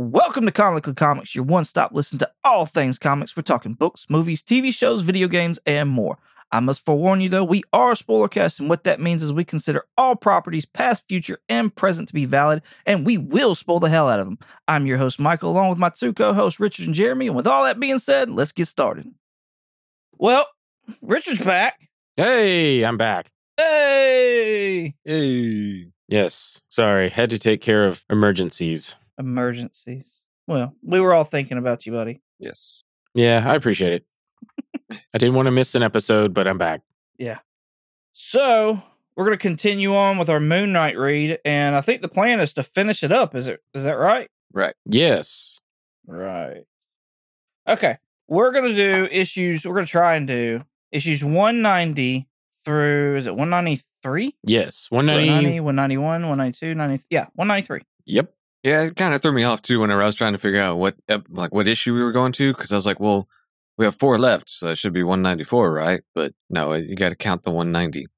Welcome to Comically Comics, your one stop listen to all things comics. We're talking books, movies, TV shows, video games, and more. I must forewarn you though, we are a spoilercast, and what that means is we consider all properties, past, future, and present, to be valid, and we will spoil the hell out of them. I'm your host, Michael, along with my two co hosts, Richard and Jeremy. And with all that being said, let's get started. Well, Richard's back. Hey, I'm back. Hey! Hey. Yes. Sorry, had to take care of emergencies. Emergencies. Well, we were all thinking about you, buddy. Yes. Yeah, I appreciate it. I didn't want to miss an episode, but I'm back. Yeah. So we're gonna continue on with our Moon Knight read, and I think the plan is to finish it up. Is it is that right? Right. Yes. Right. Okay. We're gonna do issues, we're gonna try and do issues 190 through is it 193? Yes. 190. 190, 191, 192, 90. Yeah, 193. Yep. Yeah, it kind of threw me off too whenever I was trying to figure out what like what issue we were going to because I was like, well, we have four left, so it should be 194, right? But no, you got to count the 190.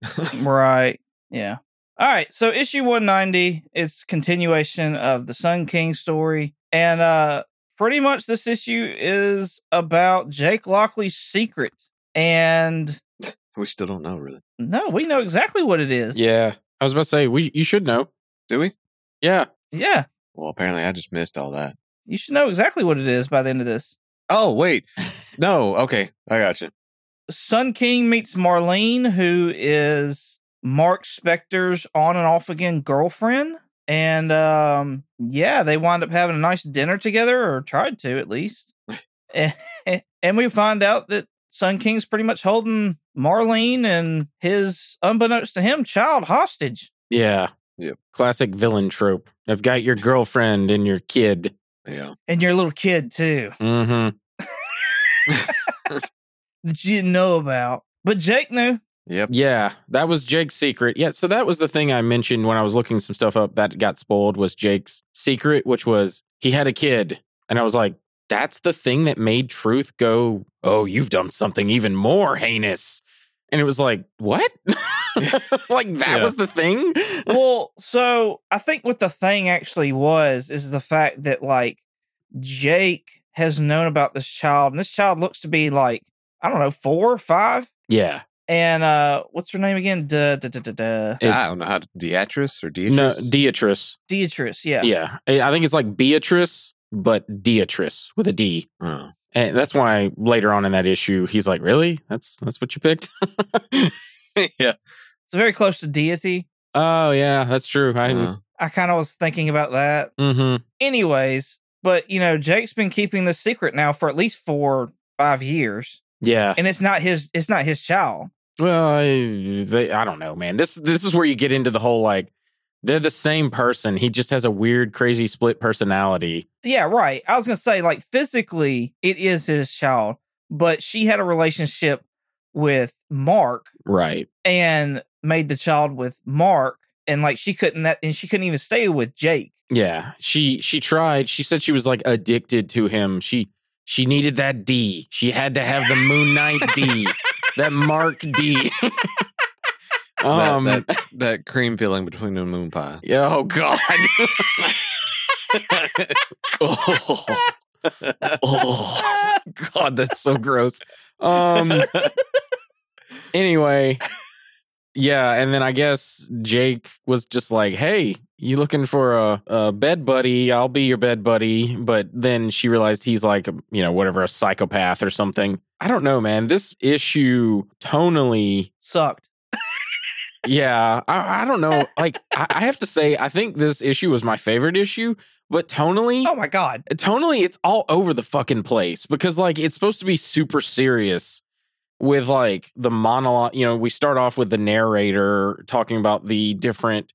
right. Yeah. All right. So issue 190 is continuation of the Sun King story. And uh pretty much this issue is about Jake Lockley's secret. And we still don't know really. no, we know exactly what it is. Yeah. I was about to say we you should know. Do we? Yeah. Yeah. Well, apparently I just missed all that. You should know exactly what it is by the end of this. Oh wait, no. Okay, I got you. Sun King meets Marlene, who is Mark Spector's on and off again girlfriend. And um, yeah, they wind up having a nice dinner together, or tried to at least. and, and we find out that Sun King's pretty much holding Marlene and his, unbeknownst to him, child hostage. Yeah. Yep. Classic villain trope. I've got your girlfriend and your kid. Yeah. And your little kid, too, Mm-hmm. that you didn't know about. But Jake knew. Yep. Yeah, that was Jake's secret. Yeah, so that was the thing I mentioned when I was looking some stuff up that got spoiled was Jake's secret, which was he had a kid. And I was like, that's the thing that made Truth go, Oh, you've done something even more heinous. And it was like, What? like that Yeah. was the thing? well, so I think what the thing actually was is the fact that like Jake has known about this child, and this child looks to be like I don't know four, or five, yeah. and uh, what's her name again? Duh, duh, duh, duh, duh. I don't know how to Beatrice or Beatrice. no Beatrice. Beatrice, yeah. Yeah. I think it's like Beatrice, but Beatrice with a D. Oh. And that's why later on in that issue, he's like, Really? That's that's what you picked? yeah. It's very close to deity. Oh yeah, that's true. I Uh, I kind of was thinking about that. mm-hmm. Anyways, but you know, Jake's been keeping this secret now for at least four, five years, Yeah. and it's not his. It's not his child. Well, I, they, I don't know, man. This this is where you get into the whole like they're the same person. He just has a weird, crazy split personality. Yeah, right. I was gonna say, like, physically, it is his child, but she had a relationship with Mark Right. and made the child with Mark, and like she couldn't that, and she couldn't even stay with Jake. Yeah. She she tried. She said she was like addicted to him. She she needed that D. She had to have the Moon Knight D. that Mark D. um. that, that that cream filling between the moon pie. Yeah, oh God. oh. oh God, that's so gross. Um. anyway, yeah, and then I guess Jake was just like, "Hey, you looking for a, a bed buddy? I'll be your bed buddy." But then she realized he's like, you know, whatever, a psychopath or something. I don't know, man. This issue tonally, Sucked. Yeah, I, I don't know. Like, I, I have to say, I think this issue was my favorite issue, but tonally, Oh my god. tonally it's all over the fucking place because like it's supposed to be super serious with like the monologue you know we start off with the narrator talking about the different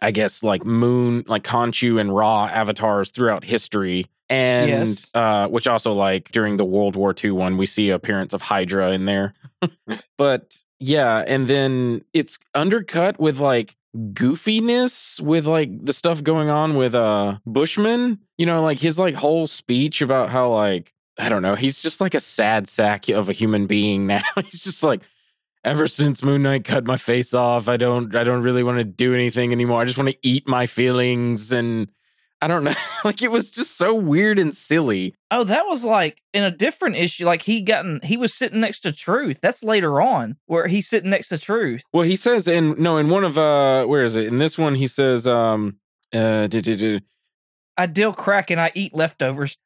i guess like moon like Khonshu and Ra avatars throughout history and Yes. uh which also like during the world war ii one we see appearance of hydra in there but yeah and then it's undercut with like goofiness with like the stuff going on with uh Bushman. You know, like his like whole speech about how like I don't know, he's just like a sad sack of a human being now. he's just like ever since Moon Knight cut my face off, I don't I don't really want to do anything anymore. I just want to eat my feelings and I don't know. like it was just so weird and silly. Oh, that was like in a different issue. Like he gotten he was sitting next to Truth. That's later on where he's sitting next to Truth. Well, he says in no, in one of uh where is it? In this one he says um uh. I deal crack and I eat leftovers.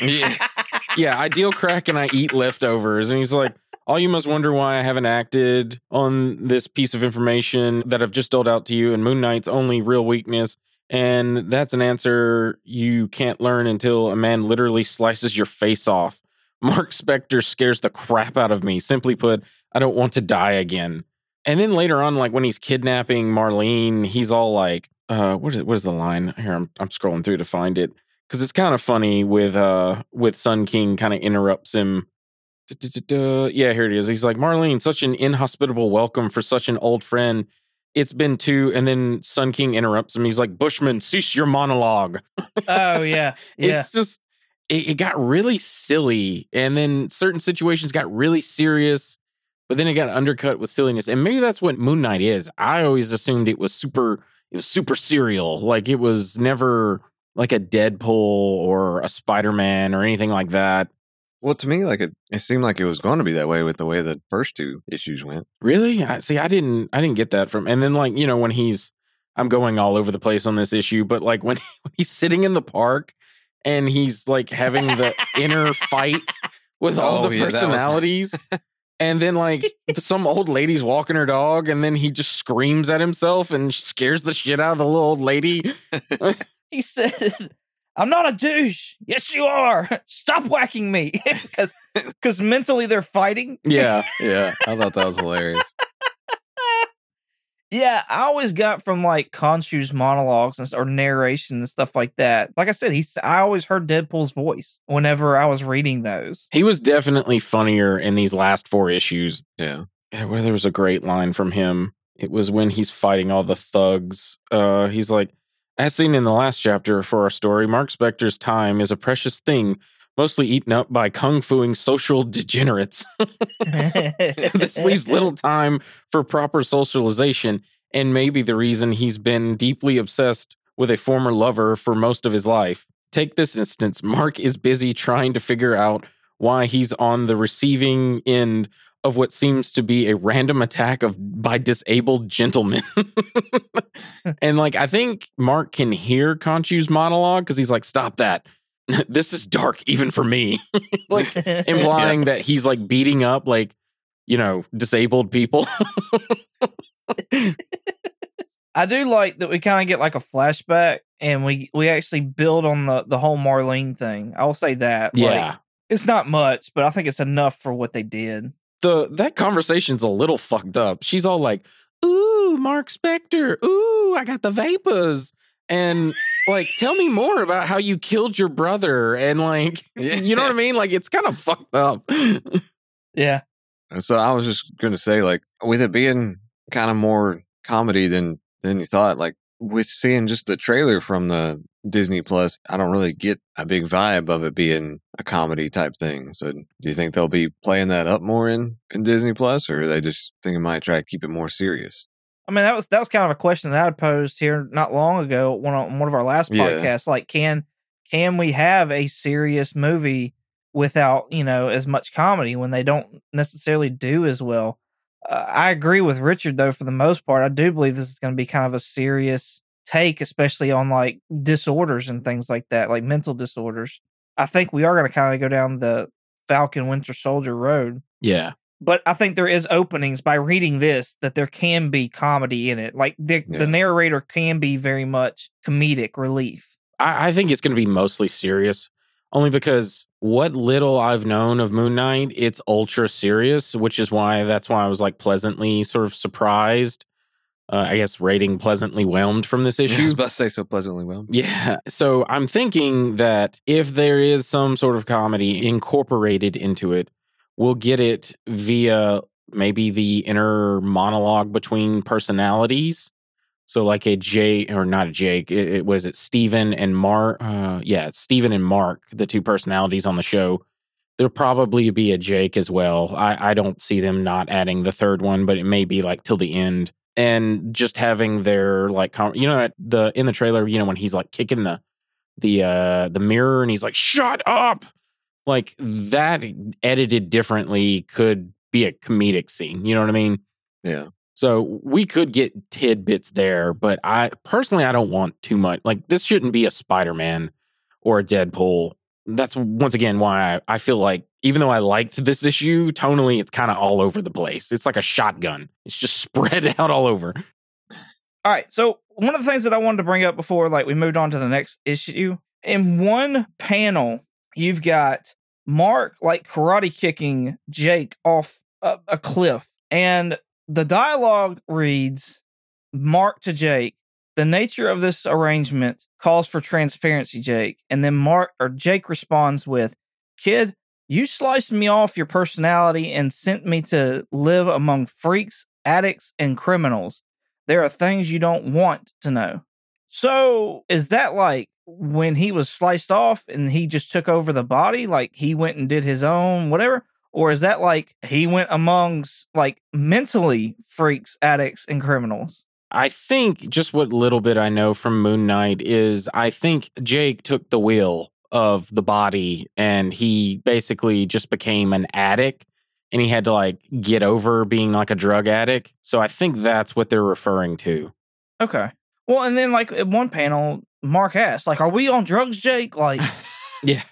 Yeah. yeah, I deal crack and I eat leftovers. And he's like, All you must wonder why I haven't acted on this piece of information that I've just doled out to you, and Moon Knight's only real weakness. And that's an answer you can't learn until a man literally slices your face off. Mark Spector scares the crap out of me. Simply put, I don't want to die again. And then later on, like when he's kidnapping Marlene, he's all like, uh, what is what is the line? Here, I'm I'm scrolling through to find it because it's kind of funny with uh with Sun King kind of interrupts him. Du-du-du-du. Yeah, here it is. He's like, Marlene, such an inhospitable welcome for such an old friend. It's been two, and then Sun King interrupts him. He's like, Bushman, cease your monologue. oh yeah. Yeah. It's just it, it got really silly, and then certain situations got really serious, but then it got undercut with silliness. And maybe that's what Moon Knight is. I always assumed it was super, it was super serial. Like it was never like a Deadpool or a Spider Man or anything like that. Well, to me, like it, it seemed like it was going to be that way with the way the first two issues went. Really? I, see, I didn't, I didn't get that from. And then like you know when he's, I'm going all over the place on this issue, but like when, when he's sitting in the park and he's like having the inner fight with all Oh, the yeah, that was- personalities. and then like some old lady's walking her dog, and then he just screams at himself and scares the shit out of the little old lady. he said, I'm not a douche. Yes, you are. Stop whacking me. Because mentally they're fighting. Yeah. Yeah, I thought that was hilarious. Yeah, I always got from like Khonshu's monologues and, or narration and stuff like that. Like I said, he's I always heard Deadpool's voice whenever I was reading those. He was definitely funnier in these last four issues. Yeah, Yeah, where there was a great line from him. It was when he's fighting all the thugs. Uh, he's like, as seen in the last chapter for our story, Mark Spector's time is a precious thing, mostly eaten up by kung fuing social degenerates. this leaves little time for proper socialization, and maybe the reason he's been deeply obsessed with a former lover for most of his life. Take this instance Mark is busy trying to figure out why he's on the receiving end of what seems to be a random attack of by disabled gentlemen. and like I think Mark can hear Khonshu's monologue because he's like, stop that. this is dark even for me. like implying that he's like beating up like you know disabled people I do like that we kind of get like a flashback and we we actually build on the the whole Marlene thing. I'll say that. Like, yeah it's not much, but I think it's enough for what they did. The that conversation's a little fucked up. She's all like ooh mark spector. Ooh i got the vapors. And like tell me more about how you killed your brother and like you know what i mean? Like it's kind of fucked up. Yeah. And so I was just going to say, like, with it being kind of more comedy than than you thought, like with seeing just the trailer from the Disney Plus, I don't really get a big vibe of it being a comedy type thing. So, do you think they'll be playing that up more in in Disney Plus, or they just think it might try to keep it more serious? I mean, that was that was kind of a question that I had posed here not long ago one on one of our last Yeah. podcasts. Like, can can we have a serious movie without you know as much comedy when they don't necessarily do as well? Uh, I agree with Richard though. For the most part, I do believe this is going to be kind of a serious take, especially on like disorders and things like that, like mental disorders. I think we are going to kind of go down the Falcon Winter Soldier road yeah but I think there is openings by reading this that there can be comedy in it. Like the, Yeah. the narrator can be very much comedic relief. I, I think it's going to be mostly serious, only because what little I've known of Moon Knight, it's ultra serious, which is why that's why I was like pleasantly sort of surprised. Uh, I guess rating pleasantly whelmed from this I was issue. about to say so pleasantly well. Yeah. So I'm thinking that if there is some sort of comedy incorporated into it, we'll get it via maybe the inner monologue between personalities. So like a Jake or not a Jake, it, it was it Steven and Mark. Uh, yeah, Steven and Mark, the two personalities on the show. There'll probably be a Jake as well. I, I don't see them not adding the third one, but it may be like till the end. And just having their like, com- you know, the in the trailer, you know, when he's like kicking the the uh the mirror and he's like, "Shut up!" Like that edited differently could be a comedic scene. You know what I mean? Yeah. So we could get tidbits there, but I personally I don't want too much. Like this shouldn't be a Spider-Man or a Deadpool. That's once again why I, I feel like even though I liked this issue, tonally it's kind of all over the place. It's like a shotgun. It's just spread out all over. All right. So one of the things that I wanted to bring up before, like we moved on to the next issue, in one panel, you've got Mark like karate kicking Jake off a, a cliff, and the dialogue reads, "Mark to Jake." The nature of this arrangement calls for transparency, Jake. And then Mark or Jake responds with, "Kid, you sliced me off your personality and sent me to live among freaks, addicts, and criminals. There are things you don't want to know. So, is that like when he was sliced off and he just took over the body? Like he went and did his own whatever? Or is that like he went amongst like mentally freaks, addicts, and criminals? I think just what little bit I know from Moon Knight is I think Jake took the wheel of the body and he basically just became an addict and he had to like get over being like a drug addict. So I think that's what they're referring to. Okay. Well, and then like at one panel, Mark asked, like, "Are we on drugs, Jake?" Like, Yeah.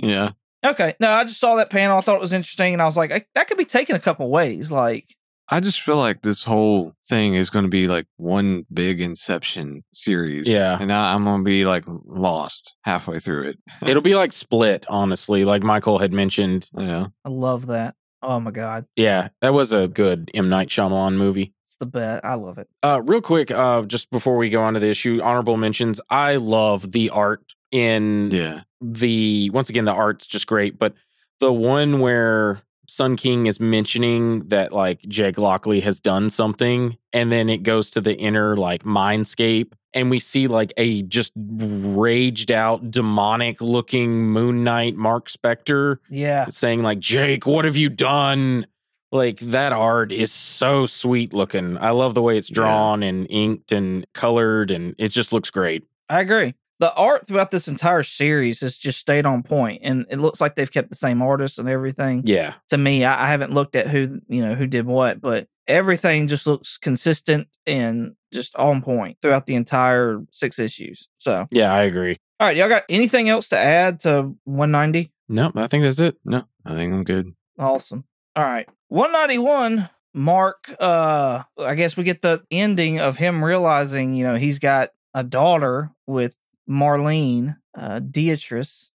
Yeah. okay, no, I just saw that panel. I thought it was interesting, and I was like, I, that could be taken a couple ways. Like, I just feel like this whole thing is going to be like one big Inception series. Yeah. And I, I'm going to be like lost halfway through it. It'll be like split, honestly, like Michael had mentioned. yeah. I love that. Oh my god, Yeah, that was a good M. Night Shyamalan movie. it's the best. I love it. Uh, real quick, uh, just before we go on to the issue, honorable mentions. I love the art in Yeah. the once again the art's just great, but the one where Sun King is mentioning that like Jake Lockley has done something, and then it goes to the inner like mindscape, and we see like a just raged out, demonic looking Moon Knight Mark Spector Yeah, saying like Jake, what have you done? Like that art is so sweet looking. I love the way it's Yeah. drawn and inked and colored, and it just looks great. I agree. The art throughout this entire series has just stayed on point, and it looks like they've kept the same artist and everything. Yeah, To me, I, I haven't looked at who you know who did what, but everything just looks consistent and just on point throughout the entire six issues. So, yeah, I agree. all right, y'all got anything else to add to 190? Nope, I think that's it. No, I think I'm good. Awesome. All right. 191 Mark uh I guess we get the ending of him realizing, you know, he's got a daughter with Marlene, uh Beatrice.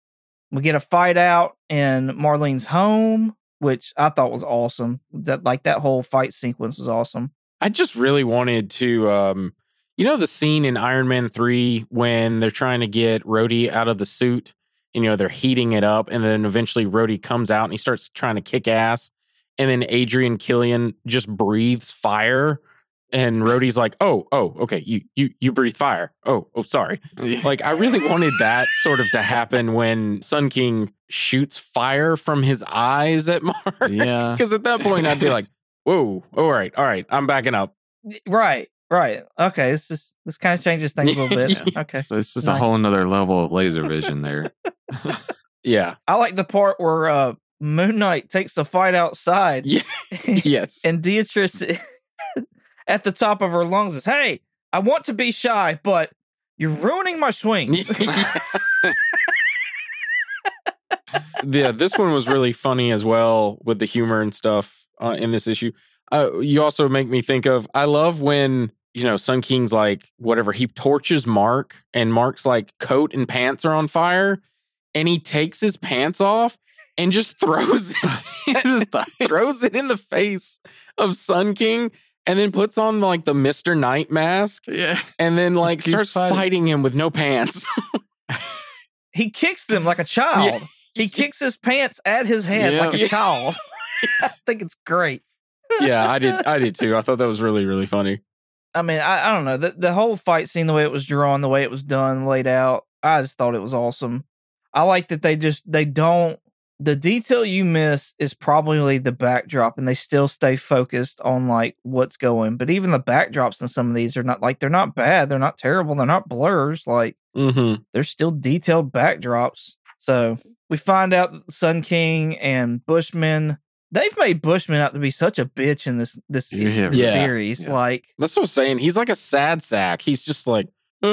We get a fight out in Marlene's home, which I thought was awesome. That like that whole fight sequence was awesome. I just really wanted to, um, you know, the scene in Iron Man 3 when they're trying to get Rhodey out of the suit and, you know, they're heating it up. And then eventually Rhodey comes out and he starts trying to kick ass. And then Adrian Killian just breathes fire. And Rhodey's like, oh, oh, okay, you you you breathe fire. Oh, oh, sorry. Like I really wanted that sort of to happen when Sun King shoots fire from his eyes at Mark. Yeah. Because at that point I'd be like, whoa, all right, all right, I'm backing up. Right, right. Okay, this is this kind of changes things a little bit. Okay. So it's just Nice. a whole nother level of laser vision there. Yeah. I like the part where uh Moon Knight takes the fight outside. Yeah. Yes. and Beatrice at the top of her lungs is, "Hey, I want to be shy, but you're ruining my swings." yeah, this one was really funny as well with the humor and stuff uh, in this issue. Uh, you also make me think of I love when you know Sun King's like whatever he torches Mark and Mark's like coat and pants are on fire and he takes his pants off and just throws it, throws it in the face of Sun King and then puts on like the Mister Knight mask yeah. and then like Keeps starts fighting. fighting him with no pants. he kicks them like a child. He kicks his pants at his head Yeah. like a Yeah. child. I think it's great. yeah, I did. I did too. I thought that was really really funny. I mean, I, I don't know. The, the whole fight scene, the way it was drawn, the way it was done, laid out, I just thought it was awesome. I like that they just they don't the detail you miss is probably the backdrop, and they still stay focused on like what's going. But even the backdrops in some of these are not like they're not bad, they're not terrible, they're not blurs. Like Mm-hmm. they're still detailed backdrops. So we find out Sun King and Bushman. They've made Bushman out to be such a bitch in this this, Yeah. this Yeah. series. Yeah. Like That's what I'm saying. He's like a sad sack. He's just like, uh,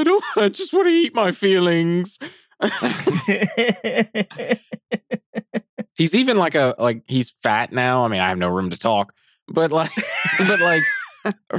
I don't. I just want to eat my feelings. he's even like a like he's fat now. I mean, I have no room to talk, but like, but like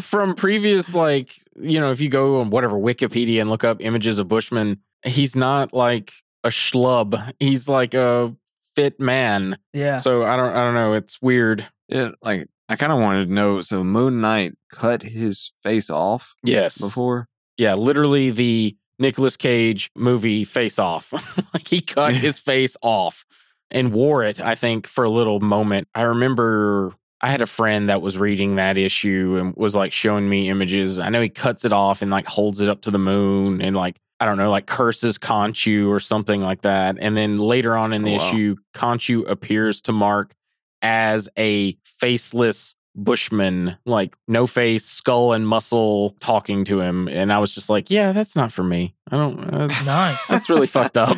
from previous like you know, if you go on whatever Wikipedia and look up images of Bushman, he's not like a schlub. He's like a fit man. yeah. So I don't. I don't know. It's weird. Yeah, like I kind of wanted to know. So Moon Knight cut his face off Yes. before. Yeah, literally the Nicolas Cage movie Face Off. like he cut his face off and wore it, I think, for a little moment. I remember I had a friend that was reading that issue and was like showing me images. I know he cuts it off and like holds it up to the moon and like I don't know, like curses Khonshu or something like that. And then later on in the Oh, wow. issue, Khonshu appears to Mark as a faceless bushman, like no face, skull and muscle talking to him. And I was just like, yeah, that's not for me. I don't, uh, nice. that's really fucked up.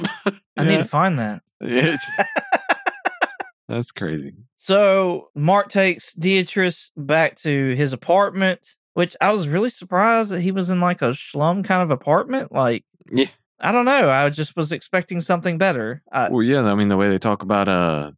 I need to find that. It's that's crazy. So Mark takes Beatrice back to his apartment, which I was really surprised that he was in like a slum kind of apartment. Like, Yeah. I don't know. I just was expecting something better. I, Well, yeah. I mean, the way they talk about uh,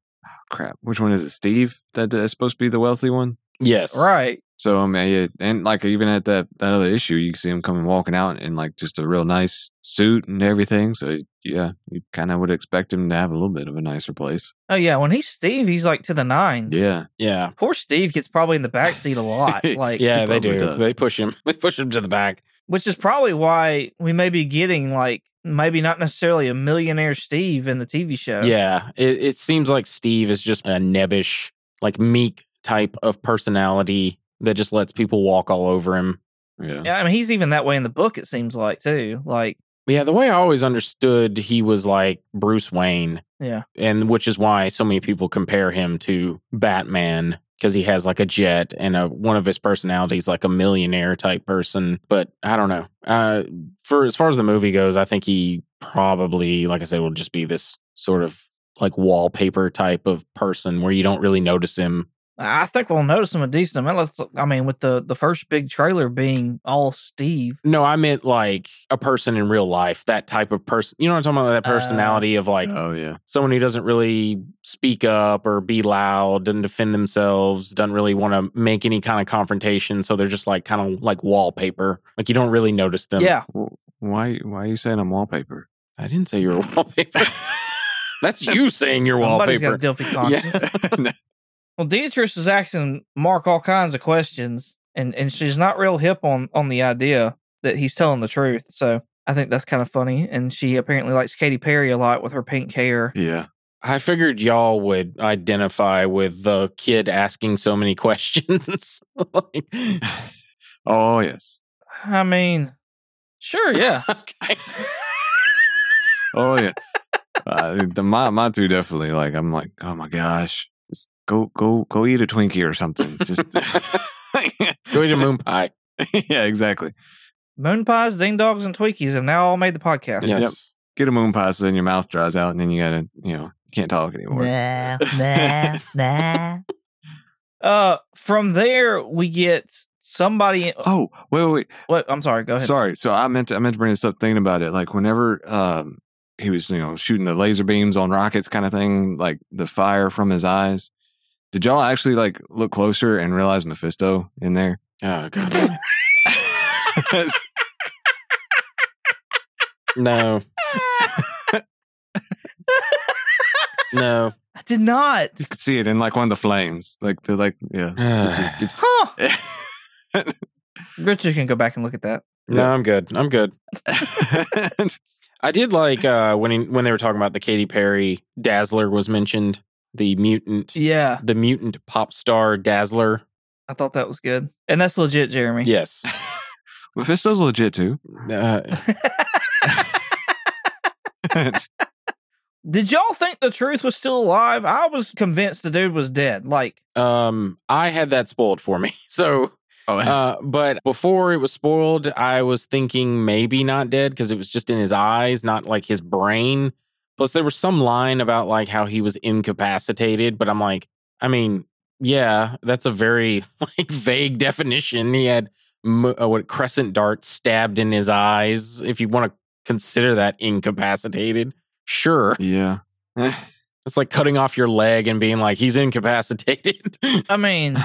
crap. Which one is it? Steve that is supposed to be the wealthy one. Yes. right. So I mean, yeah, and like even at that that other issue, you see him coming walking out in like just a real nice suit and everything. So yeah, you kind of would expect him to have a little bit of a nicer place. Oh yeah. When he's Steve, he's like to the nines. Yeah, Yeah. Poor Steve gets probably in the back seat a lot. Like, Yeah, they do. does. They push him. They push him to the back. which is probably why we may be getting like maybe not necessarily a millionaire Steve in the TV show. Yeah. It, it seems like Steve is just a nebbish, like meek type of personality that just lets people walk all over him. yeah. Yeah, I mean he's even that way in the book. It seems like too. Like, Yeah, the way I always understood he was like Bruce Wayne, yeah, and which is why so many people compare him to Batman because he has like a jet and a one of his personalities like a millionaire type person. But I don't know. Uh, for as far as the movie goes, I think he probably, like I said, will just be this sort of like wallpaper type of person where you don't really notice him. I think we'll notice him a decent amount. Let's, I mean, with the the first big trailer being all Steve. No, I meant like a person in real life, that type of person. You know what I'm talking about? That Uh, personality of like oh yeah. someone who doesn't really speak up or be loud, doesn't defend themselves, doesn't really want to make any kind of confrontation. So they're just like kind of like wallpaper. Like you don't really notice them. yeah, why why are you saying I'm wallpaper? I didn't say you were wallpaper. That's you saying you're somebody's wallpaper. got a Delphi conscience. Yeah. Well, Beatrice is asking Mark all kinds of questions, and and she's not real hip on on the idea that he's telling the truth. So I think that's kind of funny. And she apparently likes Katy Perry a lot with her pink hair. yeah. I figured y'all would identify with the kid asking so many questions. like, Oh yes. I mean, sure, yeah. Oh yeah. uh, the my my two definitely like I'm like oh my gosh. Just go go go eat a Twinkie or something. Just Go eat a moon pie. yeah, exactly. Moon pies, Ding Dongs, and Twinkies have now all made the podcast. Yeah. Yes. Get a moon pie so then your mouth dries out and then you gotta you know you can't talk anymore. Nah, nah, nah. Uh, from there we get somebody. Oh wait wait wait. What? I'm sorry. Go ahead. Sorry. So I meant to, I meant to bring this up thinking about it. Like whenever um he was, you know, shooting the laser beams on rockets kind of thing, like the fire from his eyes. Did y'all actually like look closer and realize Mephisto in there? Oh god. No. no. I did not. you could see it in like one of the flames. Like the like yeah. Get you- Huh? get Richard can go back and look at that. No, I'm good. I'm good. I did like uh when he, when they were talking about the Katy Perry Dazzler was mentioned, the mutant Yeah, the mutant pop star Dazzler. I thought that was good, and that's legit, Jeremy. Yes. Mephisto's legit too. Uh, Did y'all think the truth was still alive? I was convinced the dude was dead. Like, Um, I had that spoiled for me. So, Oh, uh, but before it was spoiled, I was thinking maybe not dead because it was just in his eyes, not like his brain. Plus, there was some line about like how he was incapacitated, but I'm like, I mean, yeah, that's a very like vague definition. He had m- uh, what crescent dart stabbed in his eyes. If you want to consider that incapacitated, sure. yeah. It's like cutting off your leg and being like, he's incapacitated. I mean,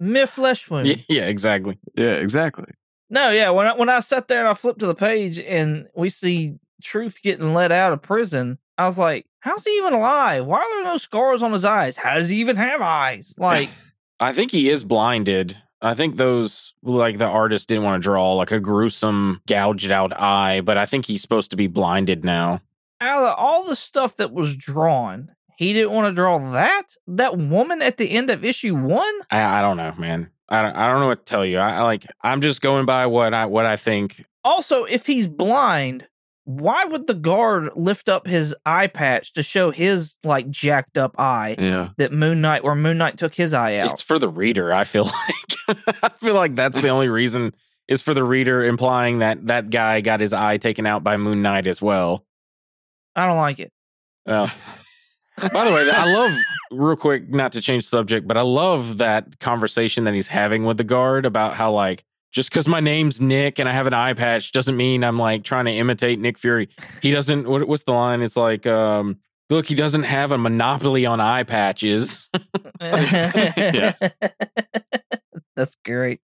mere flesh wound. yeah, yeah, exactly. yeah, exactly. No, yeah. When I, when I sat there and I flipped to the page and we see Truth getting let out of prison, I was like, how's he even alive? Why are there no scars on his eyes? How does he even have eyes? Like, I think he is blinded. I think those, like the artist didn't want to draw like a gruesome, gouged out eye, but I think he's supposed to be blinded now. out of all the stuff that was drawn, he didn't want to draw that? That woman at the end of issue one? I, I don't know, man. I don't, I don't know what to tell you. I, I like, I'm just going by what I, what I think. Also, if he's blind, why would the guard lift up his eye patch to show his like jacked up eye Yeah. that Moon Knight, where Moon Knight took his eye out? It's for the reader. I feel like, I feel like that's the only reason is for the reader implying that that guy got his eye taken out by Moon Knight as well. I don't like it. Well, oh. By the way, I love real quick, not to change subject, but I love that conversation that he's having with the guard about how like just because my name's Nick and I have an eye patch doesn't mean I'm like trying to imitate Nick Fury. He doesn't. What, what's the line? It's like, um, look, he doesn't have a monopoly on eye patches. Yeah. That's great.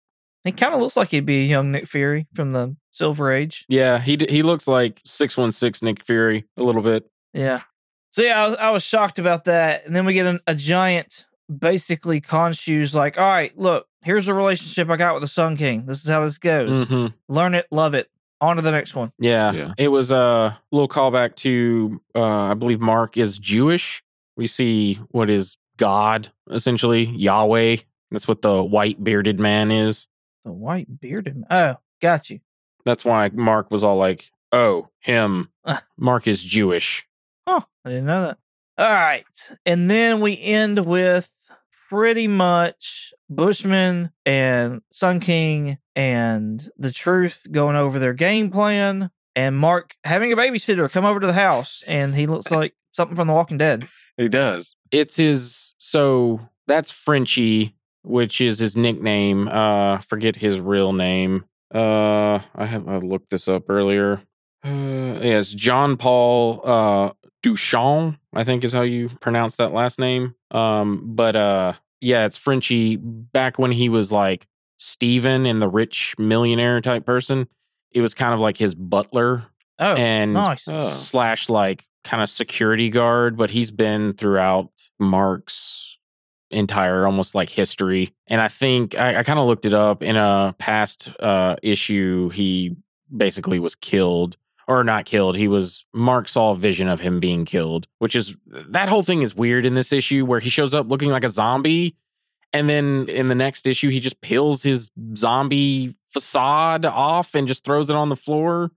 He kind of looks like he'd be a young Nick Fury from the Silver Age. yeah, he d- he looks like six one six Nick Fury a little bit. Yeah. So yeah, I was, I was shocked about that. And then we get an, a giant, basically Khonshu's like, all right, look, here's the relationship I got with the Sun King. This is how this goes. Mhm. Learn it, love it. On to the next one. Yeah. Yeah. It was a little callback to, uh, I believe Mark is Jewish. We see what is God, essentially, Yahweh. That's what the white bearded man is. The white bearded. man. Oh, got you. That's why Mark was all like, oh, him. Ah. Mark is Jewish. Huh. I didn't know that. All right. And then we end with pretty much Bushman and Sun King and the truth going over their game plan and Mark having a babysitter come over to the house and he looks like something from The Walking Dead. He does. It's his, so that's Frenchie, which is his nickname. Uh, forget his real name. Uh, I have I looked this up earlier. Uh, yeah, it's John Paul uh Duchamp, I think is how you pronounce that last name. Um, but uh, yeah, it's Frenchie. Back when he was like Steven in the rich millionaire type person, it was kind of like his butler Oh, and nice. Oh. slash like kind of security guard, but he's been throughout Mark's entire almost like history. And I think I, I kind of looked it up in a past uh issue, he basically was killed. Or not killed. He was Mark saw a vision of him being killed, which is that whole thing is weird in this issue where he shows up looking like a zombie. And then in the next issue, he just peels his zombie facade off and just throws it on the floor.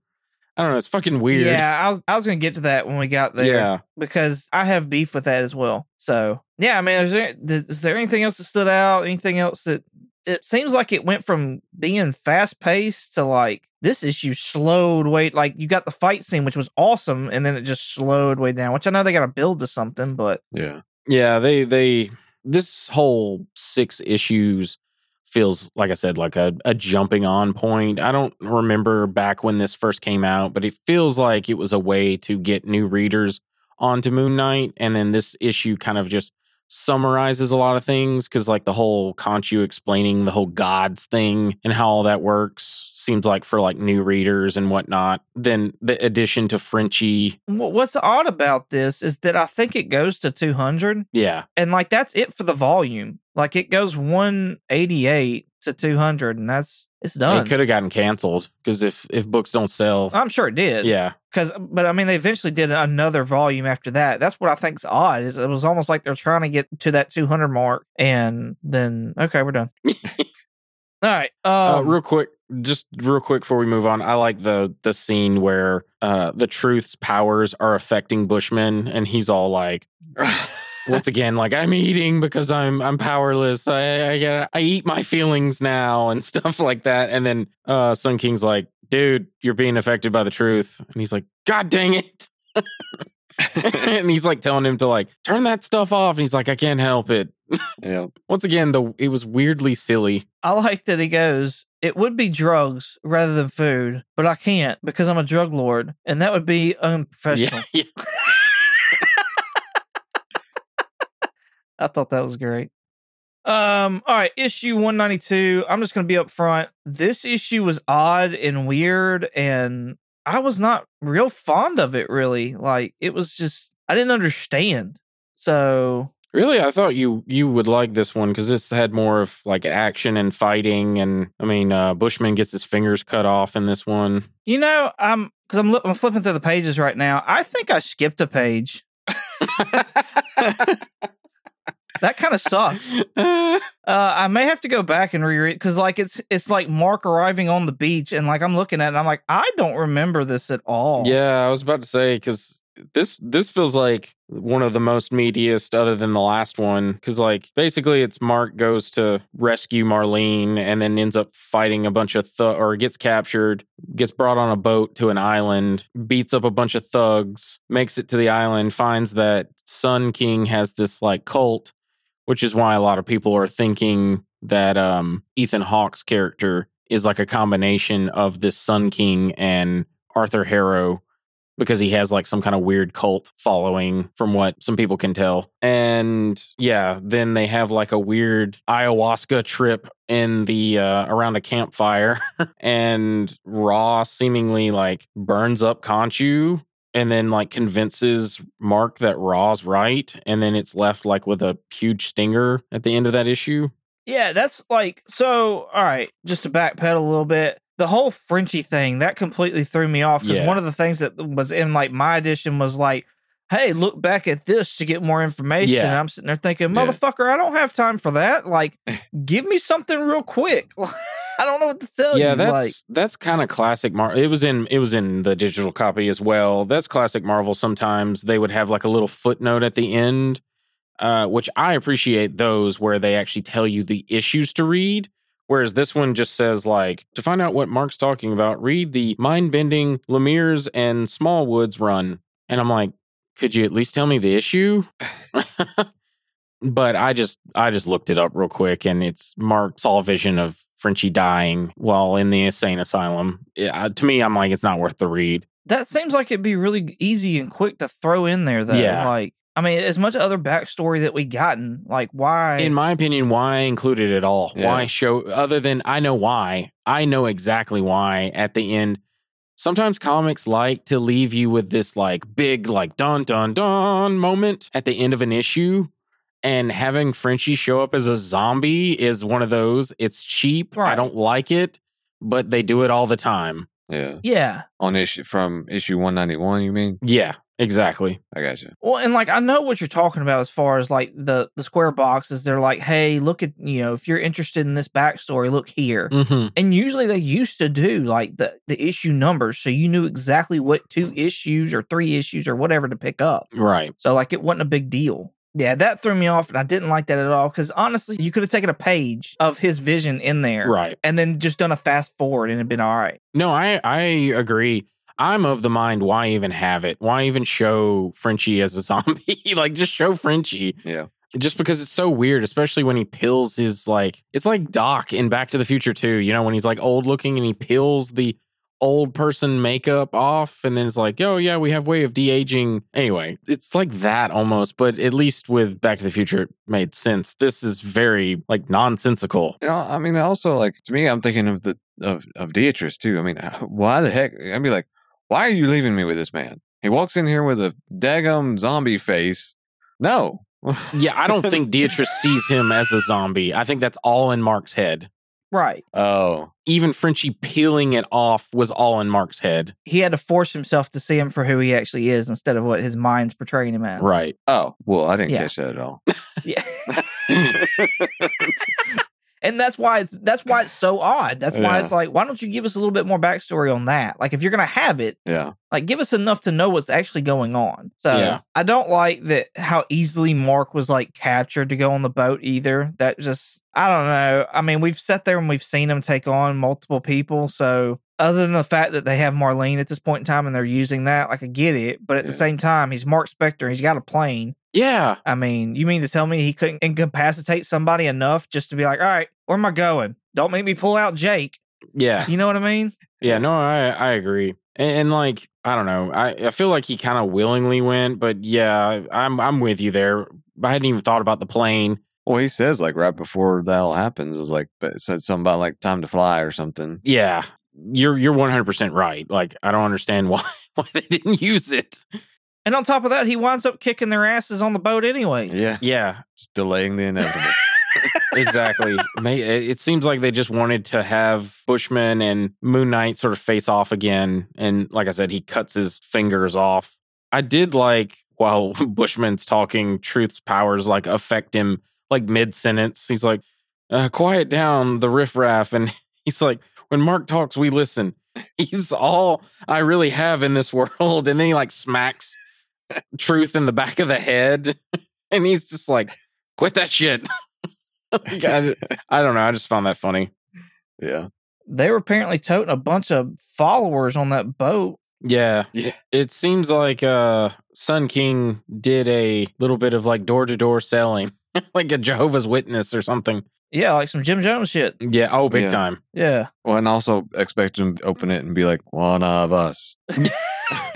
I don't know. It's fucking weird. Yeah, I was I was gonna get to that when we got there. Yeah. Because I have beef with that as well. So yeah, I mean, is there is there anything else that stood out? Anything else that it seems like it went from being fast paced to like this issue slowed way like you got the fight scene which was awesome and then it just slowed way down which i know they got to build to something but Yeah. Yeah, they they this whole six issues feels like I said like a, a jumping on point. I don't remember back when this first came out, but it feels like it was a way to get new readers onto Moon Knight and then this issue kind of just summarizes a lot of things cuz like the whole Khonshu explaining the whole gods thing and how all that works seems like for like new readers and whatnot. Then the addition to Frenchie, what's odd about this is that i think it goes to 200 yeah, and like that's it for the volume. Like it goes 188 to 200 and that's it's done it could have gotten canceled because if if books don't sell, i'm sure it did. Yeah, because but i mean they eventually did another volume after that. That's what i think's odd is it was almost like they're trying to get to that 200 mark and then okay we're done. All right Uh, um, real quick, just real quick before we move on, I like the the scene where uh the truth's powers are affecting Bushman and he's all like once again like I'm eating because I'm I'm powerless. I I, get, I eat my feelings now and stuff like that. And then uh Sun King's like, "Dude, you're being affected by the truth." And he's like, "God dang it." and he's like telling him to like turn that stuff off and he's like, "I can't help it." yeah. Once again, the it was weirdly silly. I like that he goes, it would be drugs rather than food, but I can't because I'm a drug lord, and that would be unprofessional. Yeah, I thought that was great. Um, all right, issue 192. I'm just gonna be up front. This issue was odd and weird, and I was not real fond of it really. Like it was just I didn't understand. So Really, I thought you you would like this one because this had more of like action and fighting, and I mean, uh, Bushman gets his fingers cut off in this one. you know, I'm because I'm I'm flipping through the pages right now. I think I skipped a page. That kind of sucks. Uh, I may have to go back and reread because, like, it's it's like Mark arriving on the beach, and like I'm looking at it, and I'm like, I don't remember this at all. yeah, I was about to say because this this feels like one of the most meatiest, other than the last one. Because like basically, it's Mark goes to rescue Marlene and then ends up fighting a bunch of th- or gets captured, gets brought on a boat to an island, beats up a bunch of thugs, makes it to the island, finds that Sun King has this like cult, which is why a lot of people are thinking that um Ethan Hawke's character is like a combination of this Sun King and Arthur Harrow because he has like some kind of weird cult following from what some people can tell. And yeah, then they have like a weird ayahuasca trip in the uh, around a campfire and Ra seemingly like burns up Khonshu and then like convinces Mark that Ra's right and then it's left like with a huge stinger at the end of that issue. Yeah, that's like so. All right, just to backpedal a little bit, the whole Frenchie thing that completely threw me off because Yeah. one of the things that was in like my edition was like, "Hey, look back at this to get more information." Yeah. And I'm sitting there thinking, Yeah. "Motherfucker, I don't have time for that. Like, give me something real quick. I don't know what to tell yeah you. that's like, that's kind of classic Mar. It was in it was in the digital copy as well. That's classic Marvel. Sometimes they would have like a little footnote at the end, uh, which I appreciate those where they actually tell you the issues to read. Whereas this one just says like to find out what Mark's talking about, read the mind bending Lemire's and Smallwoods run. And I'm like, could you at least tell me the issue? but I just I just looked it up real quick, and it's Mark's all vision of Frenchie dying while in the insane asylum. Yeah, to me, I'm like, it's not worth the read. that seems like it'd be really easy and quick to throw in there. Though, Yeah. like, I mean, as much other backstory that we gotten, like, why? In my opinion, why include it at all? Yeah. Why show other than I know why. I know exactly why at the end. Sometimes comics like to leave you with this like big like dun dun dun moment at the end of an issue. And having Frenchie show up as a zombie is one of those. It's cheap. I don't like it, but they do it all the time. Yeah. yeah. On issue from issue 191, you mean? Yeah, exactly. I got you. Well, and like I know what you're talking about as far as like the the square boxes. They're like, hey, look at you know if you're interested in this backstory, look here. Mm-hmm. And usually they used to do like the the issue numbers, so you knew exactly what two issues or three issues or whatever to pick up. Right. So like it wasn't a big deal. Yeah, that threw me off, and I didn't like that at all. Because honestly, you could have taken a page of his vision in there, Right. and then just done a fast forward, and it'd been all right. No, I I agree. I'm of the mind why even have it? Why even show Frenchie as a zombie? like just show Frenchie. Yeah. Just because it's so weird, especially when he pills his like it's like Doc in Back to the Future too, you know, when he's like old looking and he pills the old person makeup off and then it's like, oh yeah, we have way of de-aging. Anyway, it's like that almost, but at least with Back to the Future it made sense. This is very like nonsensical. You know, I mean, also like to me, I'm thinking of the of of too. I mean, why the heck? I'd be like, why are you leaving me with this man? He walks in here with a daggum zombie face. No. Yeah, I don't think Beatrice sees him as a zombie. I think that's all in Mark's head. Right. Oh, even Frenchie peeling it off was all in Mark's head. He had to force himself to see him for who he actually is instead of what his mind's portraying him as. Right. oh. Well, I didn't Yeah. catch that at all. Yeah. and that's why it's that's why it's so odd. That's why Yeah. it's like, why don't you give us a little bit more backstory on that? Like, if you're gonna have it, Yeah. like give us enough to know what's actually going on. So Yeah. I don't like that how easily Mark was like captured to go on the boat either. That just I don't know. I mean, we've sat there and we've seen him take on multiple people. So other than the fact that they have Marlene at this point in time and they're using that, like I get it. But at the same time, he's Mark Spector. He's got a plane. Yeah. I mean, you mean to tell me he couldn't incapacitate somebody enough just to be like, all right, where am I going? Don't make me pull out Jake. Yeah. You know what I mean? Yeah, no, I I agree. And, and like, I don't know. I, I feel like he kind of willingly went, but yeah, I'm I'm with you there. I hadn't even thought about the plane. Well, he says like right before that all happens is like, but it said something about like time to fly or something. Yeah. You're you're 100% right. Like I don't understand why why they didn't use it. And on top of that, he winds up kicking their asses on the boat anyway. Yeah. Yeah, Just delaying the inevitable. exactly. It seems like they just wanted to have Bushman and Moon Knight sort of face off again. And like I said, he cuts his fingers off. I did like while Bushman's talking, Truth's powers like affect him like mid sentence. He's like, uh, "Quiet down, the riffraff," and he's like, "When Mark talks, we listen." He's all I really have in this world, and then he like smacks Truth in the back of the head, and he's just like, "Quit that shit." Like, I, I don't know. I just found that funny. yeah. They were apparently toting a bunch of followers on that boat. Yeah. Yeah. It seems like uh Sun King did a little bit of like door to door selling, like a Jehovah's Witness or something. Yeah, like some Jim Jones shit. Yeah. Oh, big Yeah. time. Yeah. Well, and also expect him to open it and be like, one of us.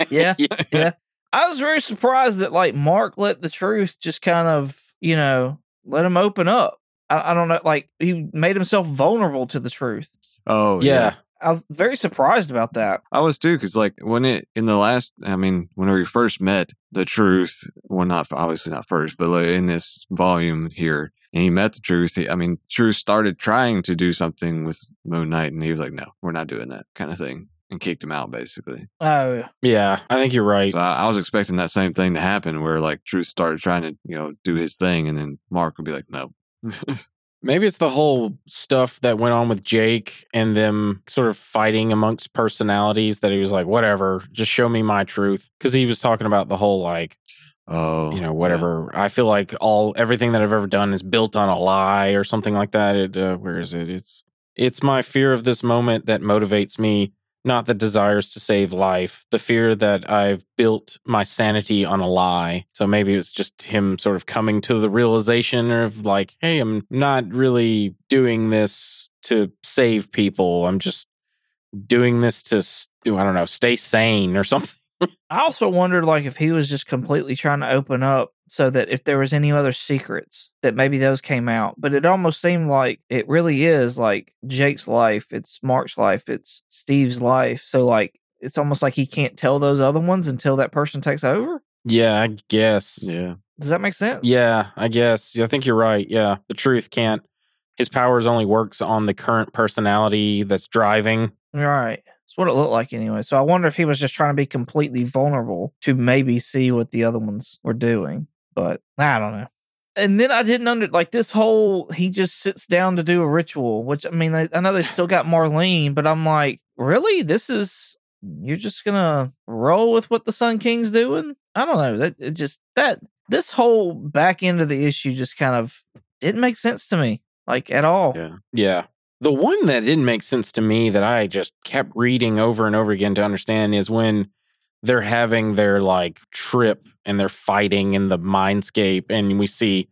Yeah. yeah. I was very surprised that like Mark let the truth just kind of, you know, let him open up. I, I don't know, like he made himself vulnerable to the truth. Oh, yeah. I was very surprised about that. I was too, because like when it in the last, I mean, when we first met the truth, well, not obviously not first, but like in this volume here, and he met the truth. He, I mean, truth started trying to do something with Moon Knight, and he was like, "No, we're not doing that," kind of thing, and kicked him out basically. Oh, Yeah. I think you're right. So I, I was expecting that same thing to happen, where like truth started trying to you know do his thing, and then Mark would be like, "No." Maybe it's the whole stuff that went on with Jake and them sort of fighting amongst personalities that he was like, whatever, just show me my truth. Cause he was talking about the whole like, oh, you know, yeah. whatever. I feel like all everything that I've ever done is built on a lie or something like that. It uh, where is it? It's it's my fear of this moment that motivates me, not the desires to save life. The fear that I've built my sanity on a lie. So maybe it's just him sort of coming to the realization of like, hey, I'm not really doing this to save people. I'm just doing this to I don't know, stay sane or something. I also wondered like if he was just completely trying to open up so that if there was any other secrets that maybe those came out. But it almost seemed like it really is like Jake's life, it's Mark's life, it's Steve's life. So like it's almost like he can't tell those other ones until that person takes over. Yeah, I guess. Yeah, Does that make sense? Yeah, I guess. I think you're right. Yeah, the truth can't. His powers only works on the current personality that's driving. Right. That's what it looked like anyway. So I wonder if he was just trying to be completely vulnerable to maybe see what the other ones were doing. But I don't know. And then I didn't under like this whole he just sits down to do a ritual, which I mean I, I know they still got Marlene, but I'm like, really? This is you're just gonna roll with what the Sun King's doing? I don't know. That it just that this whole back end of the issue just kind of didn't make sense to me, like at all. yeah. Yeah. The one that didn't make sense to me that I just kept reading over and over again to understand is when they're having their like trip and they're fighting in the mindscape and we see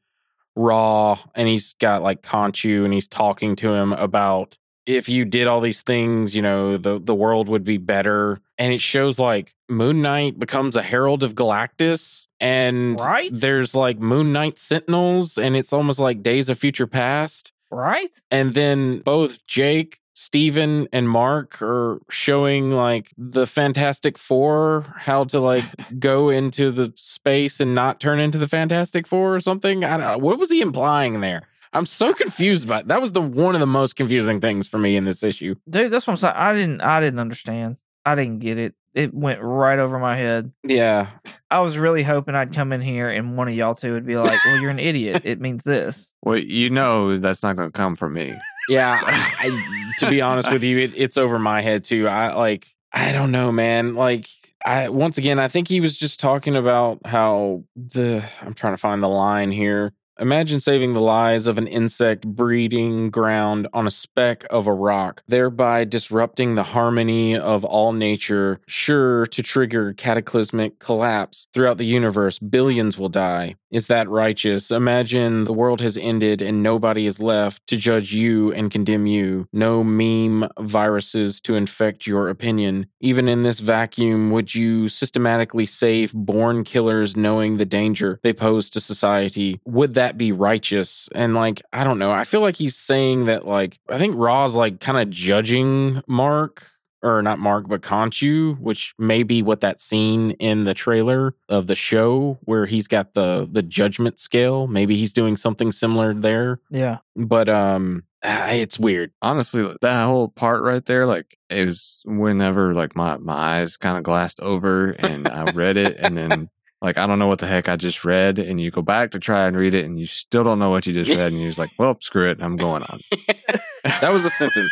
Ra and he's got like Khonshu and he's talking to him about if you did all these things, you know, the the world would be better. And it shows like Moon Knight becomes a herald of Galactus and Right. there's like Moon Knight Sentinels and it's almost like Days of Future Past. Right? And then both Jake, Steven, and Mark are showing like the Fantastic Four how to like go into the space and not turn into the Fantastic Four or something. I don't know. What was he implying there? I'm so confused about that was the one of the most confusing things for me in this issue. Dude, that's what I'm saying. I didn't I didn't understand. I didn't get it. It went right over my head. Yeah. I was really hoping I'd come in here and one of y'all two would be like, "Well, you're an idiot. It means this." Well, you know that's not going to come from me. Yeah. I, I- to be honest with you, it, it's over my head too. I like, I don't know, man. Like, I once again, I think he was just talking about how the. I'm trying to find the line here. Imagine saving the lives of an insect breeding ground on a speck of a rock, thereby disrupting the harmony of all nature, sure to trigger cataclysmic collapse throughout the universe. Billions will die. Is that righteous? Imagine the world has ended and nobody is left to judge you and condemn you. No meme viruses to infect your opinion. Even in this vacuum, would you systematically save born killers knowing the danger they pose to society? Would that be righteous? And like, I don't know. I feel like he's saying that, like, I think Ra's like kind of judging Mark or not Mark, but Khonshu, which may be what that scene in the trailer of the show where he's got the the judgment scale. Maybe he's doing something similar there. Yeah. But um it's weird. Honestly, that whole part right there, like, it was whenever like my my eyes kind of glassed over and I read it, and then like I don't know what the heck I just read, and you go back to try and read it, and you still don't know what you just read, and you're just like, well, screw it, I'm going on. that was a sentence.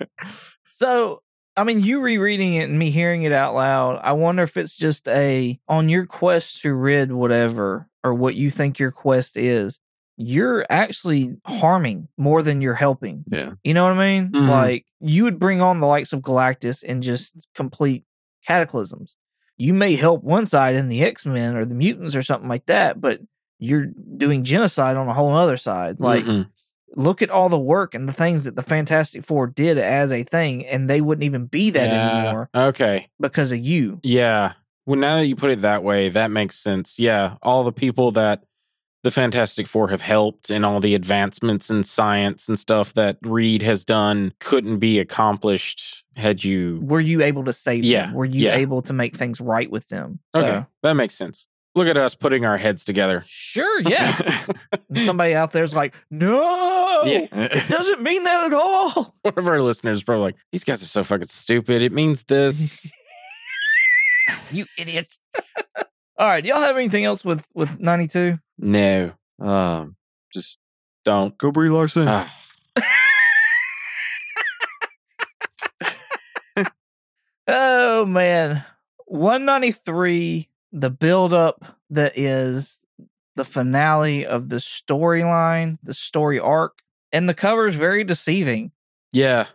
So, I mean, you rereading it and me hearing it out loud, I wonder if it's just a on your quest to rid whatever or what you think your quest is, you're actually harming more than you're helping. Yeah. You know what I mean? Mhm. Like you would bring on the likes of Galactus and just complete cataclysms. You may help one side in the X Men or the mutants or something like that, but you're doing genocide on a whole other side. Like Mhm. look at all the work and the things that the Fantastic Four did as a thing, and they wouldn't even be that Yeah. anymore Okay. because of you. Yeah. Well, now that you put it that way, that makes sense. Yeah. All the people that the Fantastic Four have helped and all the advancements in science and stuff that Reed has done couldn't be accomplished had you. Were you able to save Yeah, them? Were you yeah. able to make things right with them? Okay. That makes sense. Look at us putting our heads together. sure, yeah. Somebody out there's like, no, Yeah. it doesn't mean that at all. One of our listeners is probably like, these guys are so fucking stupid. It means this. you idiots. All right, y'all have anything else with with ninety two? no, um, just don't. go Brie Larson. Ah. Oh man, one ninety three. The build up that is the finale of the storyline, the story arc, and the cover is very deceiving. yeah.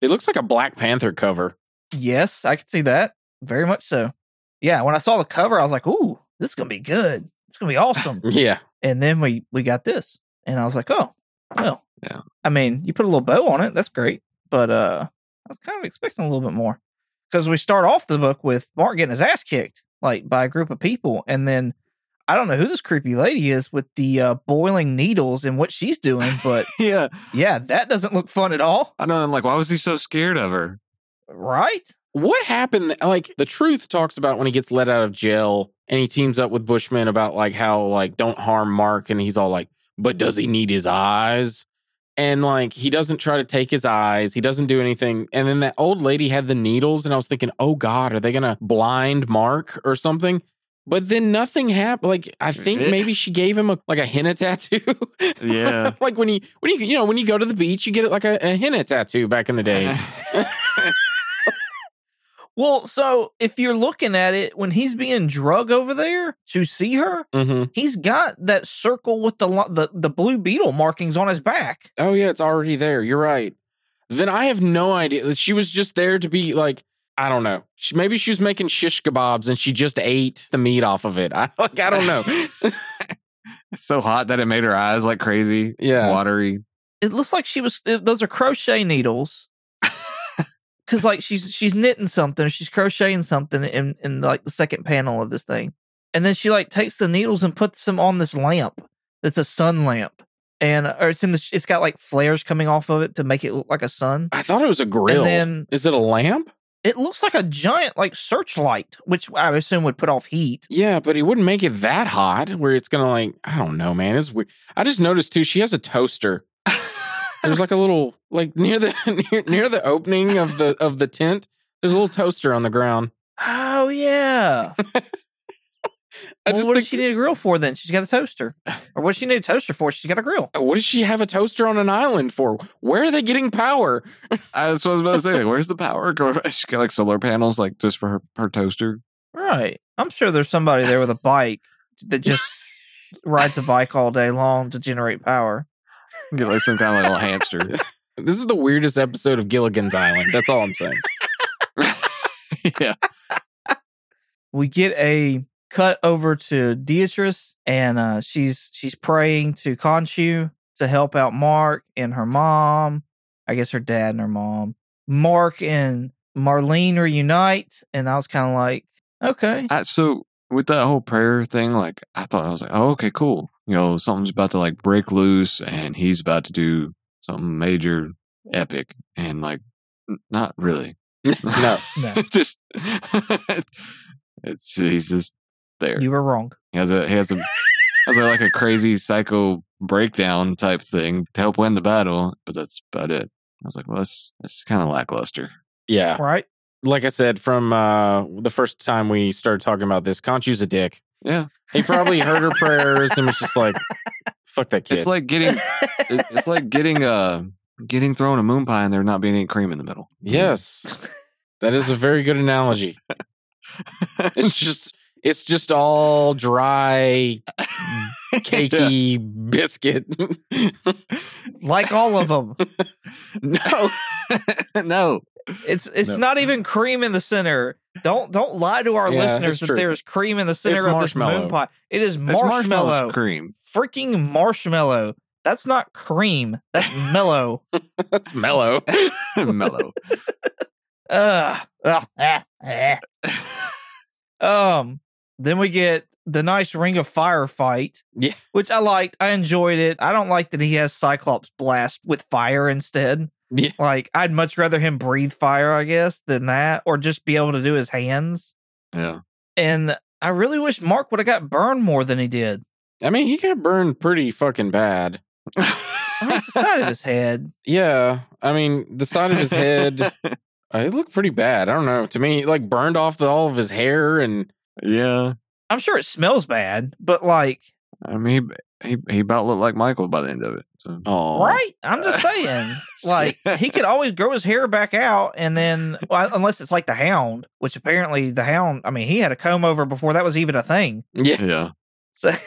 It looks like a Black Panther cover. Yes, I can see that. Very much so. Yeah, when I saw the cover, I was like, "Ooh, this is gonna be good. It's gonna be awesome." Yeah. and then we we got this, and I was like, "Oh, well." Yeah. I mean, you put a little bow on it. That's great, but uh, I was kind of expecting a little bit more because we start off the book with Mark getting his ass kicked like by a group of people, and then I don't know who this creepy lady is with the uh, boiling needles and what she's doing, but yeah, yeah, that doesn't look fun at all, I know. I'm like, why was he so scared of her? right? What happened? Like the truth talks about when he gets let out of jail and he teams up with Bushman about like how like don't harm Mark and he's all like, but does he need his eyes? And like he doesn't try to take his eyes, he doesn't do anything. And then that old lady had the needles, and I was thinking, oh God, are they gonna blind Mark or something? But then nothing happened. Like I think maybe she gave him a like a henna tattoo. Yeah. like when you when you you know when you go to the beach, you get it like a, a henna tattoo back in the day. Well, so if you're looking at it, when he's being drug over there to see her, hmm he's got that circle with the the, the blue beetle markings on his back. Oh yeah, it's already there. You're right. Then I have no idea. That she was just there to be like, I don't know. She, maybe she was making shish kebabs and she just ate the meat off of it. I like, I don't know. it's so hot that it made her eyes like crazy. Yeah. watery. It looks like she was. it- Those are crochet needles. Cause like she's she's knitting something, or she's crocheting something in in like the second panel of this thing, and then she like takes the needles and puts them on this lamp. That's a sun lamp, and or it's in the it's got like flares coming off of it to make it look like a sun. I thought it was a grill. And then Is it a lamp? it looks like a giant like searchlight, which I assume would put off heat. Yeah, but he wouldn't make it that hot where it's gonna like, I don't know, man. It's weird. I just noticed too, she has a toaster. There's like a little like near the near, near the opening of the of the tent. There's a little toaster on the ground. Oh yeah. I well, just what think, does she need a grill for then? She's got a toaster. Or what does she need a toaster for? She's got a grill. what does she have a toaster on an island for? Where are they getting power? I, uh, that's what I was about to say. Like, where's the power? Go- She got like solar panels, like just for her, her toaster. Right. I'm sure there's somebody there with a bike that just rides a bike all day long to generate power. Get like some kind of little hamster. This is the weirdest episode of Gilligan's Island. That's all I'm saying. yeah. we get a cut over to Beatrice and uh, she's she's praying to Khonshu to help out Mark and her mom. I guess her dad and her mom. Mark and Marlene reunite, and I was kind of like, okay, I, so with that whole prayer thing, like I thought I was like, oh, okay, cool. You know, something's about to like break loose, and he's about to do something major, epic, and like, n- not really. no. no, just it's he's just there. you were wrong. He has a he has a has a, like a crazy psycho breakdown type thing to help win the battle, but that's about it. I was like, well, that's that's kind of lackluster. Yeah. Right? Like I said, from uh, the first time we started talking about this, Khonshu's a dick. Yeah, He probably heard her prayers and was just like, fuck that kid. it's like getting it's like getting uh getting thrown a moon pie and there not being any cream in the middle. yes. That is a very good analogy. It's just it's just all dry, cakey biscuit. like all of them. no. no. It's it's No. not even cream in the center. Don't don't lie to our Yeah, listeners that there's cream in the center It's of this moon pie. It is It's marshmallow. cream. Freaking marshmallow. That's not cream. That's mellow. That's mellow. Mellow. Ugh. Ugh. Ah. Ah. Um. Then we get the nice Ring of Fire fight. Yeah. Which I liked. I enjoyed it. I don't like that he has Cyclops blast with fire instead. Yeah. Like I'd much rather him breathe fire, I guess, than that, or just be able to do his hands. Yeah. And I really wish Mark would have got burned more than he did. I mean, he got burned pretty fucking bad. I mean, it's the side of his head. Yeah. I mean, the side of his head, uh, it looked pretty bad. I don't know. To me, like burned off the, all of his hair and yeah. I'm sure it smells bad, but like, I mean, he, he he about looked like Michael by the end of it. So oh, right? I'm just saying, like, he could always grow his hair back out, and then, well, unless it's like the Hound, which apparently the Hound, I mean, he had a comb over before that was even a thing. Yeah. yeah. So,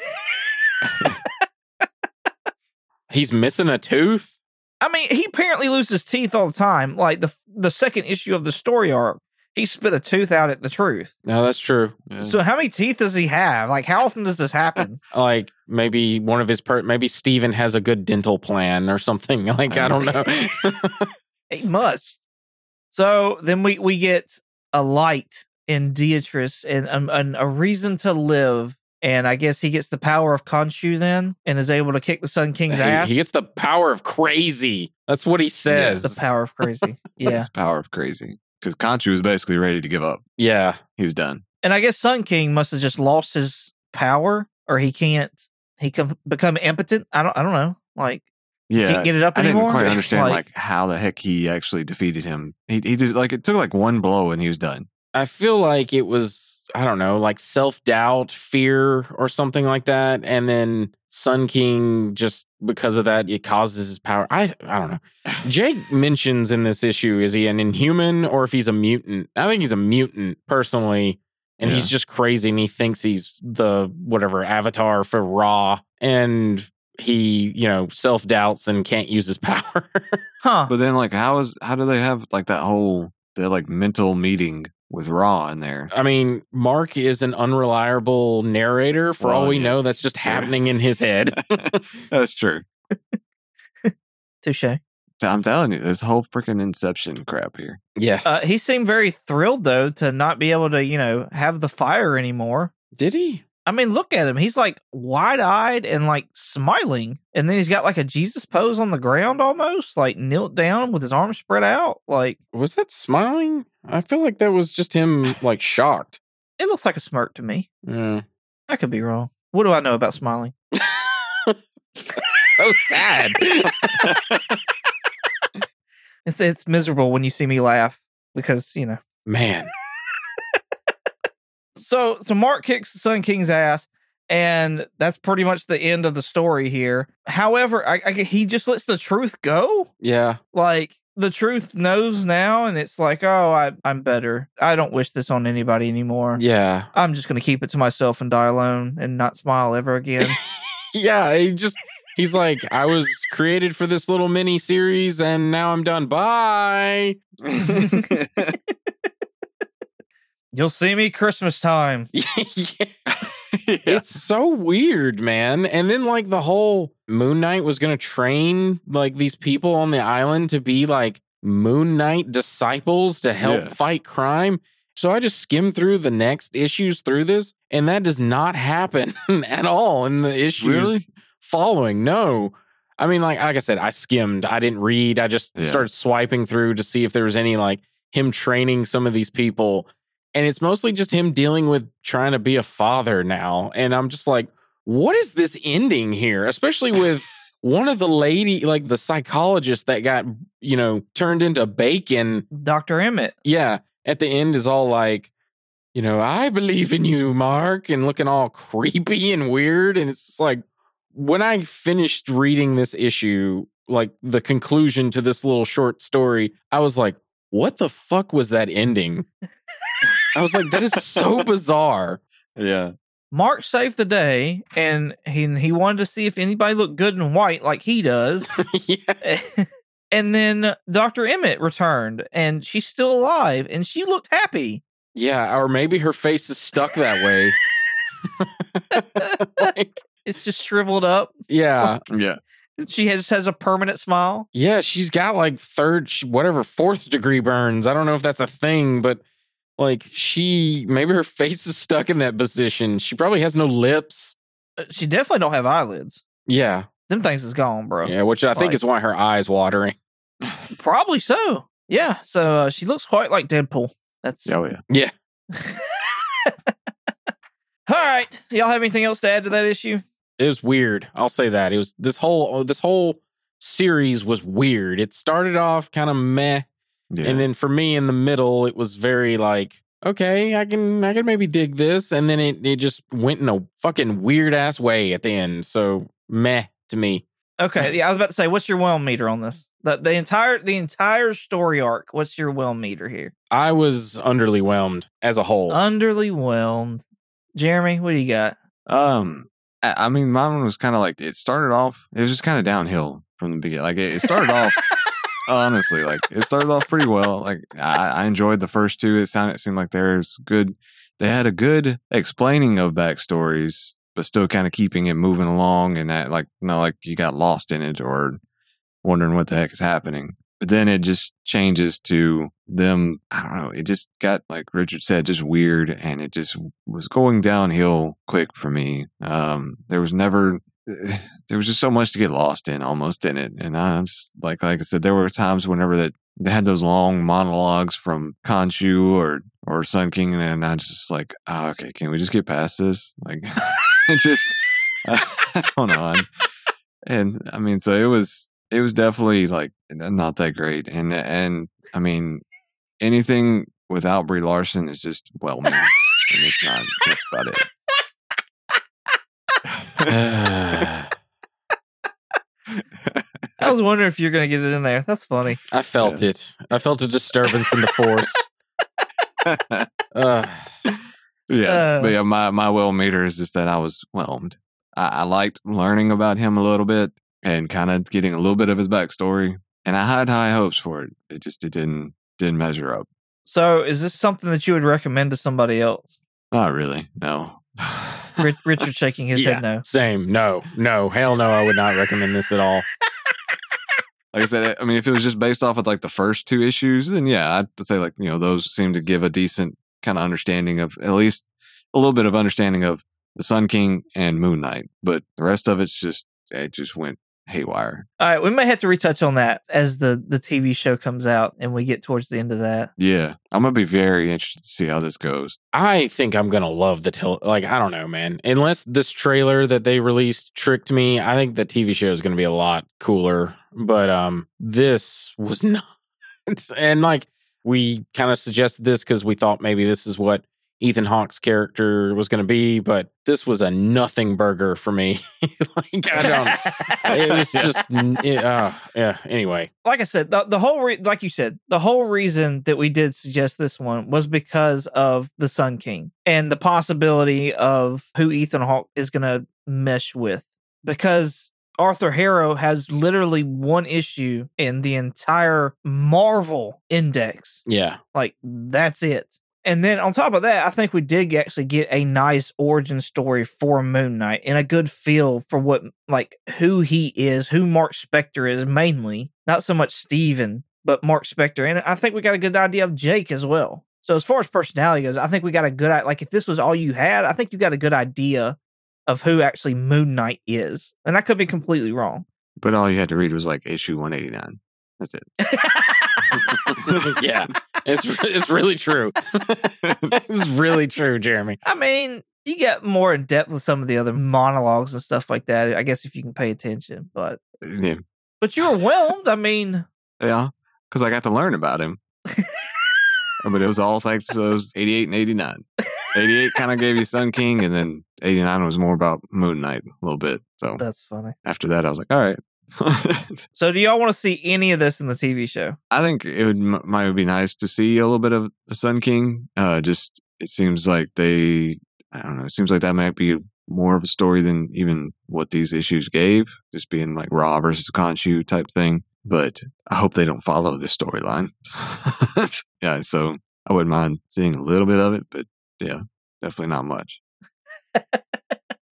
He's missing a tooth. I mean, he apparently loses teeth all the time. Like the the second issue of the story arc, he spit a tooth out at the truth. No, that's true. yeah. So, how many teeth does he have? Like, how often does this happen? Like maybe one of his per maybe Steven has a good dental plan or something. Like I don't know. He must. So then we we get a light in Beatrice and, um, and a reason to live. And I guess he gets the power of Khonshu then and is able to kick the Sun King's he, ass. he gets the power of crazy. That's what he says. the power of crazy. yeah. It's the power of crazy. Because Khonshu was basically ready to give up. yeah. He was done. And I guess Sun King must have just lost his power or he can't he can become impotent. I don't I don't know. Like Yeah. can't get it up I didn't quite understand Like- like, how the heck he actually defeated him. He he did like it took like one blow and he was done. I feel like it was, I don't know, like self doubt, fear, or something like that. And then Sun King, just because of that, it causes his power. I, I don't know. Jake mentions in this issue is he an inhuman or if he's a mutant? I think he's a mutant personally. And he's just crazy and he thinks he's the whatever avatar for Ra. And he, you know, self doubts and can't use his power. huh. But then like how is how do they have like that whole that like mental meeting with Ra in there? I mean, Mark is an unreliable narrator. For all we yeah, know, that's just happening in his head. That's true. Touche. I'm telling you, this whole freaking Inception crap here. yeah. Uh, he seemed very thrilled though to not be able to, you know, have the fire anymore. Did he? I mean, look at him. He's like wide eyed and like smiling. And then he's got like a Jesus pose on the ground almost, like knelt down with his arms spread out. Like Was that smiling? I feel like that was just him, like shocked. it looks like a smirk to me. Yeah. I could be wrong. What do I know about smiling? so sad. It's it's miserable when you see me laugh because, you know, Man. So so Mark kicks the Sun King's ass, and that's pretty much the end of the story here. However, I, I, he just lets the truth go. Yeah. Like the truth knows now, and it's like, oh, I, I'm better. I don't wish this on anybody anymore. Yeah. I'm just gonna keep it to myself and die alone and not smile ever again. Yeah. He just, he's like, I was created for this little mini series and now I'm done. Bye. You'll see me Christmas time. yeah. yeah. It's so weird, man. And then like the whole Moon Knight was going to train like these people on the island to be like Moon Knight disciples to help Yeah. fight crime. So I just skimmed through the next issues through this, and that does not happen at all in the issues Really? following. No. I mean, like like I said, I skimmed. I didn't read. I just Yeah. started swiping through to see if there was any like him training some of these people. And it's mostly just him dealing with trying to be a father now. And I'm just like, what is this ending here? Especially with one of the lady, like the psychologist that got, you know, turned into bacon. Dr. Emmett. Yeah. At the end is all like, you know, I believe in you, Mark, and looking all creepy and weird. And it's just like, when I finished reading this issue, like the conclusion to this little short story, I was like, what the fuck was that ending? I was like, that is so bizarre. yeah. Mark saved the day, and he he wanted to see if anybody looked good in white like he does. yeah. Eh, and then Dr. Emmett returned, and she's still alive, and she looked happy. Yeah. Or maybe her face is stuck that way. like, It's just shriveled up. yeah. Yeah. She has has a permanent smile. Yeah. She's got like third, whatever, fourth degree burns. I don't know if that's a thing, but like she, maybe her face is stuck in that position. She probably has no lips. Uh, She definitely don't have eyelids. Yeah. Them things is gone, bro. Yeah. Which I think is why her eyes watering. Probably so. Yeah. So uh, she looks quite like Deadpool. That's Oh yeah. Yeah. all right. Y'all have anything else to add to that issue? It was weird. I'll say that. It was this whole, this whole series was weird. It started off kind of meh. Yeah. And then for me in the middle, it was very like, okay, I can I can maybe dig this. And then it, it just went in a fucking weird ass way at the end. So meh to me. Okay. Yeah, I was about to say, what's your whelm meter on this? The the entire the entire story arc. What's your whelm meter here? I was underwhelmed as a whole. Underly whelmed. Jeremy, what do you got? Um, I, I mean, mine was kind of like it started off. It was just kind of downhill from the beginning. Like it, it started off. Honestly, like it started off pretty well. Like I, I enjoyed the first two. It sounded, it seemed like there's good. They had a good explaining of backstories, but still kind of keeping it moving along. And that, like, not like you got lost in it or wondering what the heck is happening. But then it just changes to them. I don't know. It just got, like Richard said, just weird. And it just was going downhill quick for me. Um, there was never, there was just so much to get lost in almost in it. And I'm just, like, like I said, there were times whenever that they had those long monologues from Khonshu or, or Sun King. And I just like, oh, okay, can we just get past this? Like, just, I don't know. And I mean, so it was, it was definitely like not that great. And, and I mean, anything without Brie Larson is just well made. and it's not, that's about it. I I was wondering if you're gonna get it in there. That's funny. I felt it. I felt a disturbance in the force. Uh, Yeah, Uh. but yeah, my my well meter is just that I was whelmed. I, I liked learning about him a little bit and kind of getting a little bit of his backstory, and I had high hopes for it. It just it didn't didn't measure up. So, is this something that you would recommend to somebody else? Not really. No. Rich, Richard shaking his Yeah. head no. same. No, no, hell no. I would not recommend this at all. like I said, I mean, if it was just based off of like the first two issues, then yeah, I'd say like you know those seem to give a decent kind of understanding of at least a little bit of understanding of the Sun King and Moon Knight. But the rest of it's just it just went haywire. All right, we may have to retouch on that as the the TV show comes out and we get towards the end of that. Yeah, I'm gonna be very interested to see how this goes. I think I'm gonna love the tel- like I don't know, man. Unless this trailer that they released tricked me, I think the TV show is gonna be a lot cooler. But um, this was not, and like we kind of suggested this because we thought maybe this is what Ethan Hawke's character was going to be, but this was a nothing burger for me. like I don't. It was just it, uh, yeah. Anyway, like I said, the, the whole re- like you said, the whole reason that we did suggest this one was because of the Sun King and the possibility of who Ethan Hawke is going to mesh with. Because Arthur Harrow has literally one issue in the entire Marvel index. yeah, Like that's it. And then on top of that, I think we did actually get a nice origin story for Moon Knight and a good feel for what like who he is, who Mark Spector is mainly, not so much Steven, but Mark Spector. And I think we got a good idea of Jake as well. So as far as personality goes, I think we got a good like if this was all you had, I think you got a good idea of who actually Moon Knight is. And I could be completely wrong. But all you had to read was like issue 189. That's it. yeah. It's it's really true. it's really true, Jeremy. I mean, you get more in depth with some of the other monologues and stuff like that. I guess if you can pay attention, but uh, yeah. but you were whelmed. I mean, Yeah. Because I got to learn about him. but it was all thanks to those 88 and 89. 88 kind of gave you Sun King, and then 89 was more about Moon Knight a little bit. So that's funny. after that, I was like, all right. So, do y'all want to see any of this in the TV show? I think it would m- might be nice to see a little bit of the Sun King. Uh, just it seems like they, I don't know, it seems like that might be more of a story than even what these issues gave, just being like Ra versus Khonshu type thing. But I hope they don't follow this storyline. yeah, so I wouldn't mind seeing a little bit of it, but yeah, definitely not much.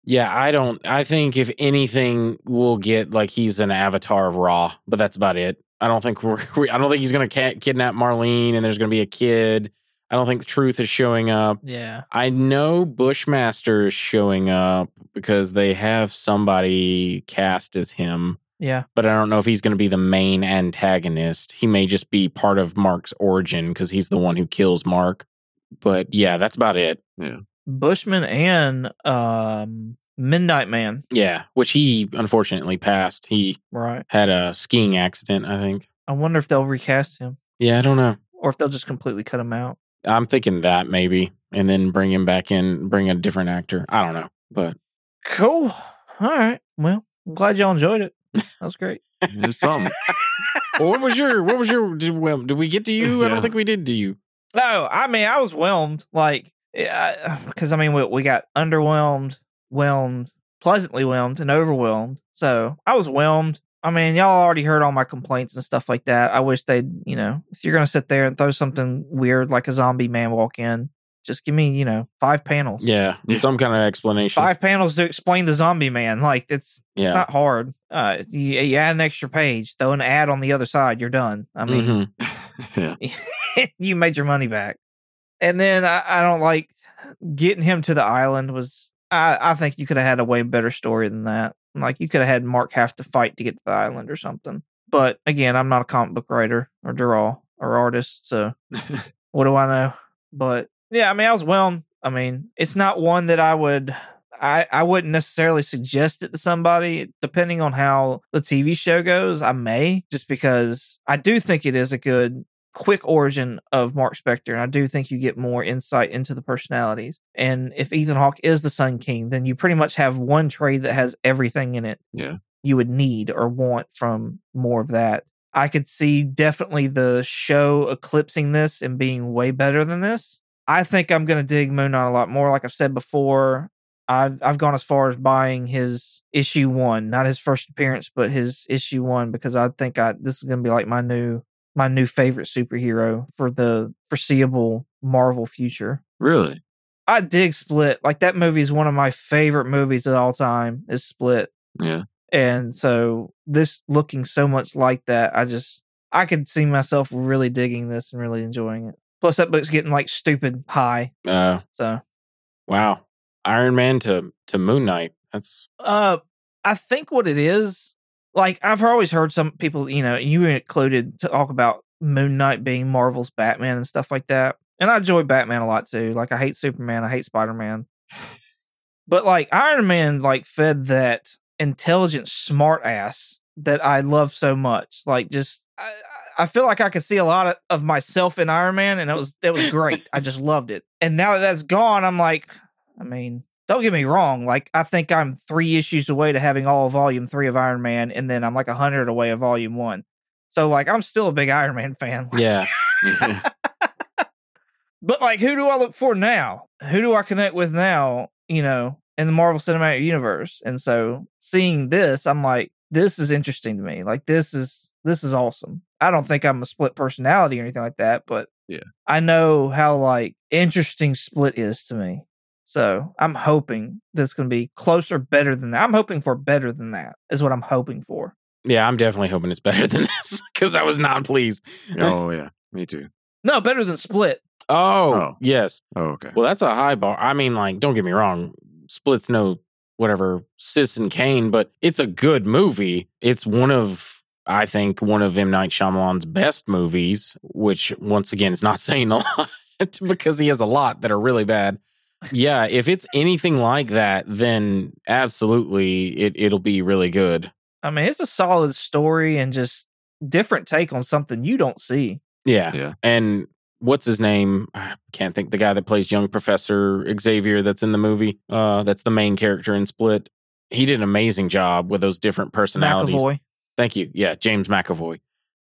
Yeah, I don't. I think if anything, we'll get like he's an avatar of Ra, but that's about it. I don't think we're. We, I don't think he's gonna kidnap Marlene, and there's gonna be a kid. I don't think the truth is showing up. Yeah. I know Bushmaster is showing up because they have somebody cast as him, Yeah. but I don't know if he's going to be the main antagonist. He may just be part of Mark's origin because he's the one who kills Mark. But yeah, that's about it. Bushman and um, Midnight Man. Yeah, which he unfortunately passed. He Right. had a skiing accident, I think. I wonder if they'll recast him Yeah, I don't know. or if they'll just completely cut him out. I'm thinking that maybe, and then bring him back in, bring a different actor. I don't know, but Cool. All right. Well, I'm glad y'all enjoyed it. That was great. It was something. well, what was your what was your did, well, did we get to you? I don't think we did. Do you? No, I mean, I was whelmed. Like, because I mean, we, we got underwhelmed, whelmed, pleasantly whelmed, and overwhelmed. So I was whelmed. I mean, y'all already heard all my complaints and stuff like that. I wish they'd, you know, if you're gonna sit there and throw something weird like a zombie man walk in, just give me, you know, five panels. Yeah, Yeah. some kind of explanation. Five panels to explain the zombie man. Like it's it's not hard. Uh, you, you add an extra page, throw an ad on the other side, you're done. I mean, Mhm. yeah. you made your money back. And then I, I don't like getting him to the island was I, I think you could have had a way better story than that. Like you could have had Mark have to fight to get to the island or something. But again, I'm not a comic book writer or draw or artist, so what do I know? But yeah, I mean I was whelmed. I mean, it's not one that I would I, I wouldn't necessarily suggest it to somebody depending on how the TV show goes. I may just because I do think it is a good quick origin of Mark Spector, and I do think you get more insight into the personalities. And if Ethan Hawke is the Sun King, then you pretty much have one trade that has everything in it Yeah. you would need or want from more of that. I could see definitely the show eclipsing this and being way better than this. I think I'm going to dig Moon Knight a lot more. Like I've said before, I've I've gone as far as buying his issue one, not his first appearance, but his issue one, because I think I this is going to be like my new my new favorite superhero for the foreseeable Marvel future. Really? I dig Split. Like that movie is one of my favorite movies of all time. Is Split. Yeah. And so this looking so much like that, I just I could see myself really digging this and really enjoying it. Plus that book's getting like stupid high. Uh, So wow, Iron Man to to Moon Knight. That's uh I think what it is, like I've always heard some people, you know, you included talk about Moon Knight being Marvel's Batman and stuff like that. And I enjoy Batman a lot too. Like I hate Superman, I hate Spider Man. But like Iron Man like fed that intelligent smart ass that I love so much. Like just I, I feel like I could see a lot of, of myself in Iron Man, and it was it was great. I just loved it. And now that that's gone, I'm like, I mean, don't get me wrong. Like I think I'm three issues away to having all of Volume Three of Iron Man, and then I'm like a hundred away of Volume One. So like I'm still a big Iron Man fan. Yeah. But like, who do I look for now? Who do I connect with now? You know, in the Marvel Cinematic Universe. And so seeing this, I'm like, this is interesting to me. Like this is this is awesome. I don't think I'm a split personality or anything like that, but Yeah. I know how like interesting split is to me. So I'm hoping this can be closer, better than that. I'm hoping for better than that. Is what I'm hoping for. Yeah, I'm definitely hoping it's better than this because I was not pleased. oh yeah, me too. No, better than Split. Oh, Oh. yes. Oh okay. Well, that's a high bar. I mean, like, don't get me wrong. Split's no whatever Citizen Kane, but it's a good movie. It's one of, I think, one of M. Night Shyamalan's best movies, which once again is not saying a lot because he has a lot that are really bad. Yeah, if it's anything like that, then absolutely it, it'll be really good. I mean, it's a solid story and just different take on something you don't see. Yeah. Yeah. And what's his name? I can't think. The guy that plays young Professor Xavier that's in the movie. Uh, that's the main character in Split. He did an amazing job with those different personalities. McAvoy. Thank you. Yeah, James McAvoy.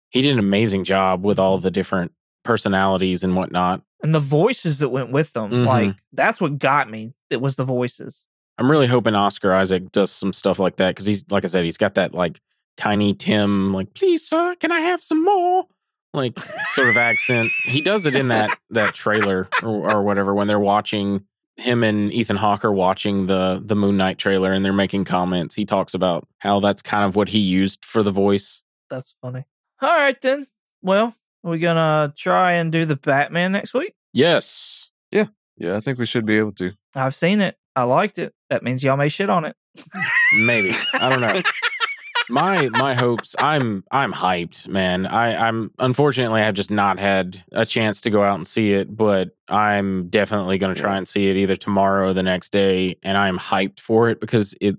He did an amazing job with all the different personalities and whatnot. And the voices that went with them. Mhm. Like that's what got me. It was the voices. I'm really hoping Oscar Isaac does some stuff like that because he's, like I said, he's got that like tiny Tim, like, please, sir, can I have some more? Like sort of accent. He does it in that that trailer or, or whatever when they're watching him and Ethan Hawke are watching the the Moon Knight trailer and they're making comments. He talks about how that's kind of what he used for the voice. That's funny. All right then. Well, are we gonna try and do the Batman next week? Yes. Yeah, Yeah, I think we should be able to. I've seen it. I liked it. That means y'all may shit on it. Maybe. I don't know. my my hopes i'm i'm hyped man i i'm unfortunately i've just not had a chance to go out and see it but i'm definitely going to try and see it either tomorrow or the next day and i'm hyped for it because it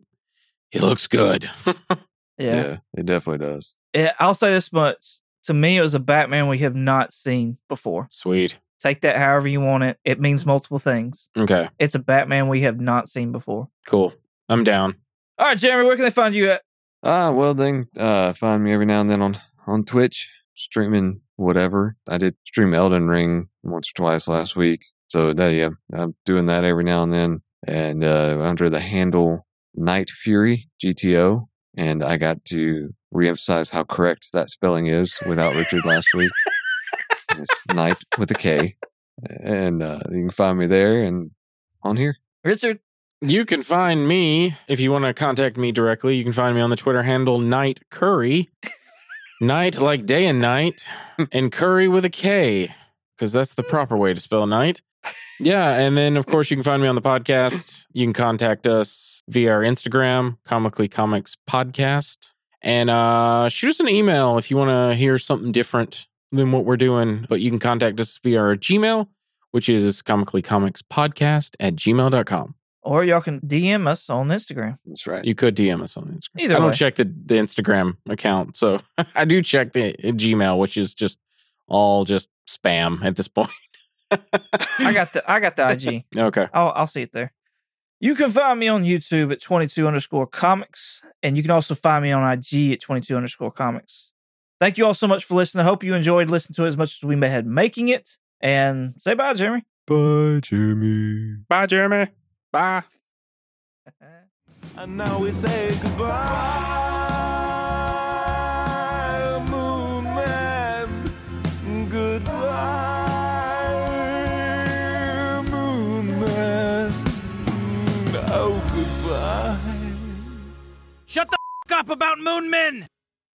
it looks good Yeah. yeah. it definitely does. It- I'll say this much. To me, it was a Batman we have not seen before. sweet Take that however you want it. It means multiple things. okay It's a Batman we have not seen before. cool i'm down All right, Jeremy, where can they find you at? Ah, well then, uh, find me every now and then on on Twitch streaming whatever. I did stream Elden Ring once or twice last week, so that, yeah, I'm doing that every now and then. And uh, under the handle Night Fury GTO, and I got to reemphasize how correct that spelling is without Richard last week. It's Night with a K, and uh, you can find me there and on here. Richard. you can find me if you want to contact me directly you can find me on the twitter handle night curry night like day and night and curry with a K, because that's the proper way to spell night. Yeah, and then of course you can find me on the podcast. You can contact us via our Instagram, Comically Comics Podcast, and uh, shoot us an email if you want to hear something different than what we're doing. But you can contact us via our Gmail, which is Comically Comics Podcast at gmail.com. Or y'all can DM us on Instagram. That's right. You could DM us on Instagram. Either I don't way. check the, the Instagram account, so I do check the uh, Gmail, which is just all just spam at this point. I got the I got the IG. okay. I'll I'll see it there. You can find me on YouTube at 22 underscore comics, and you can also find me on IG at 22 underscore comics. Thank you all so much for listening. I hope you enjoyed listening to it as much as we had making it. And say bye, Jeremy. Bye, Jeremy. Bye, Jeremy. Bye. And now we say goodbye, up about Moon Men!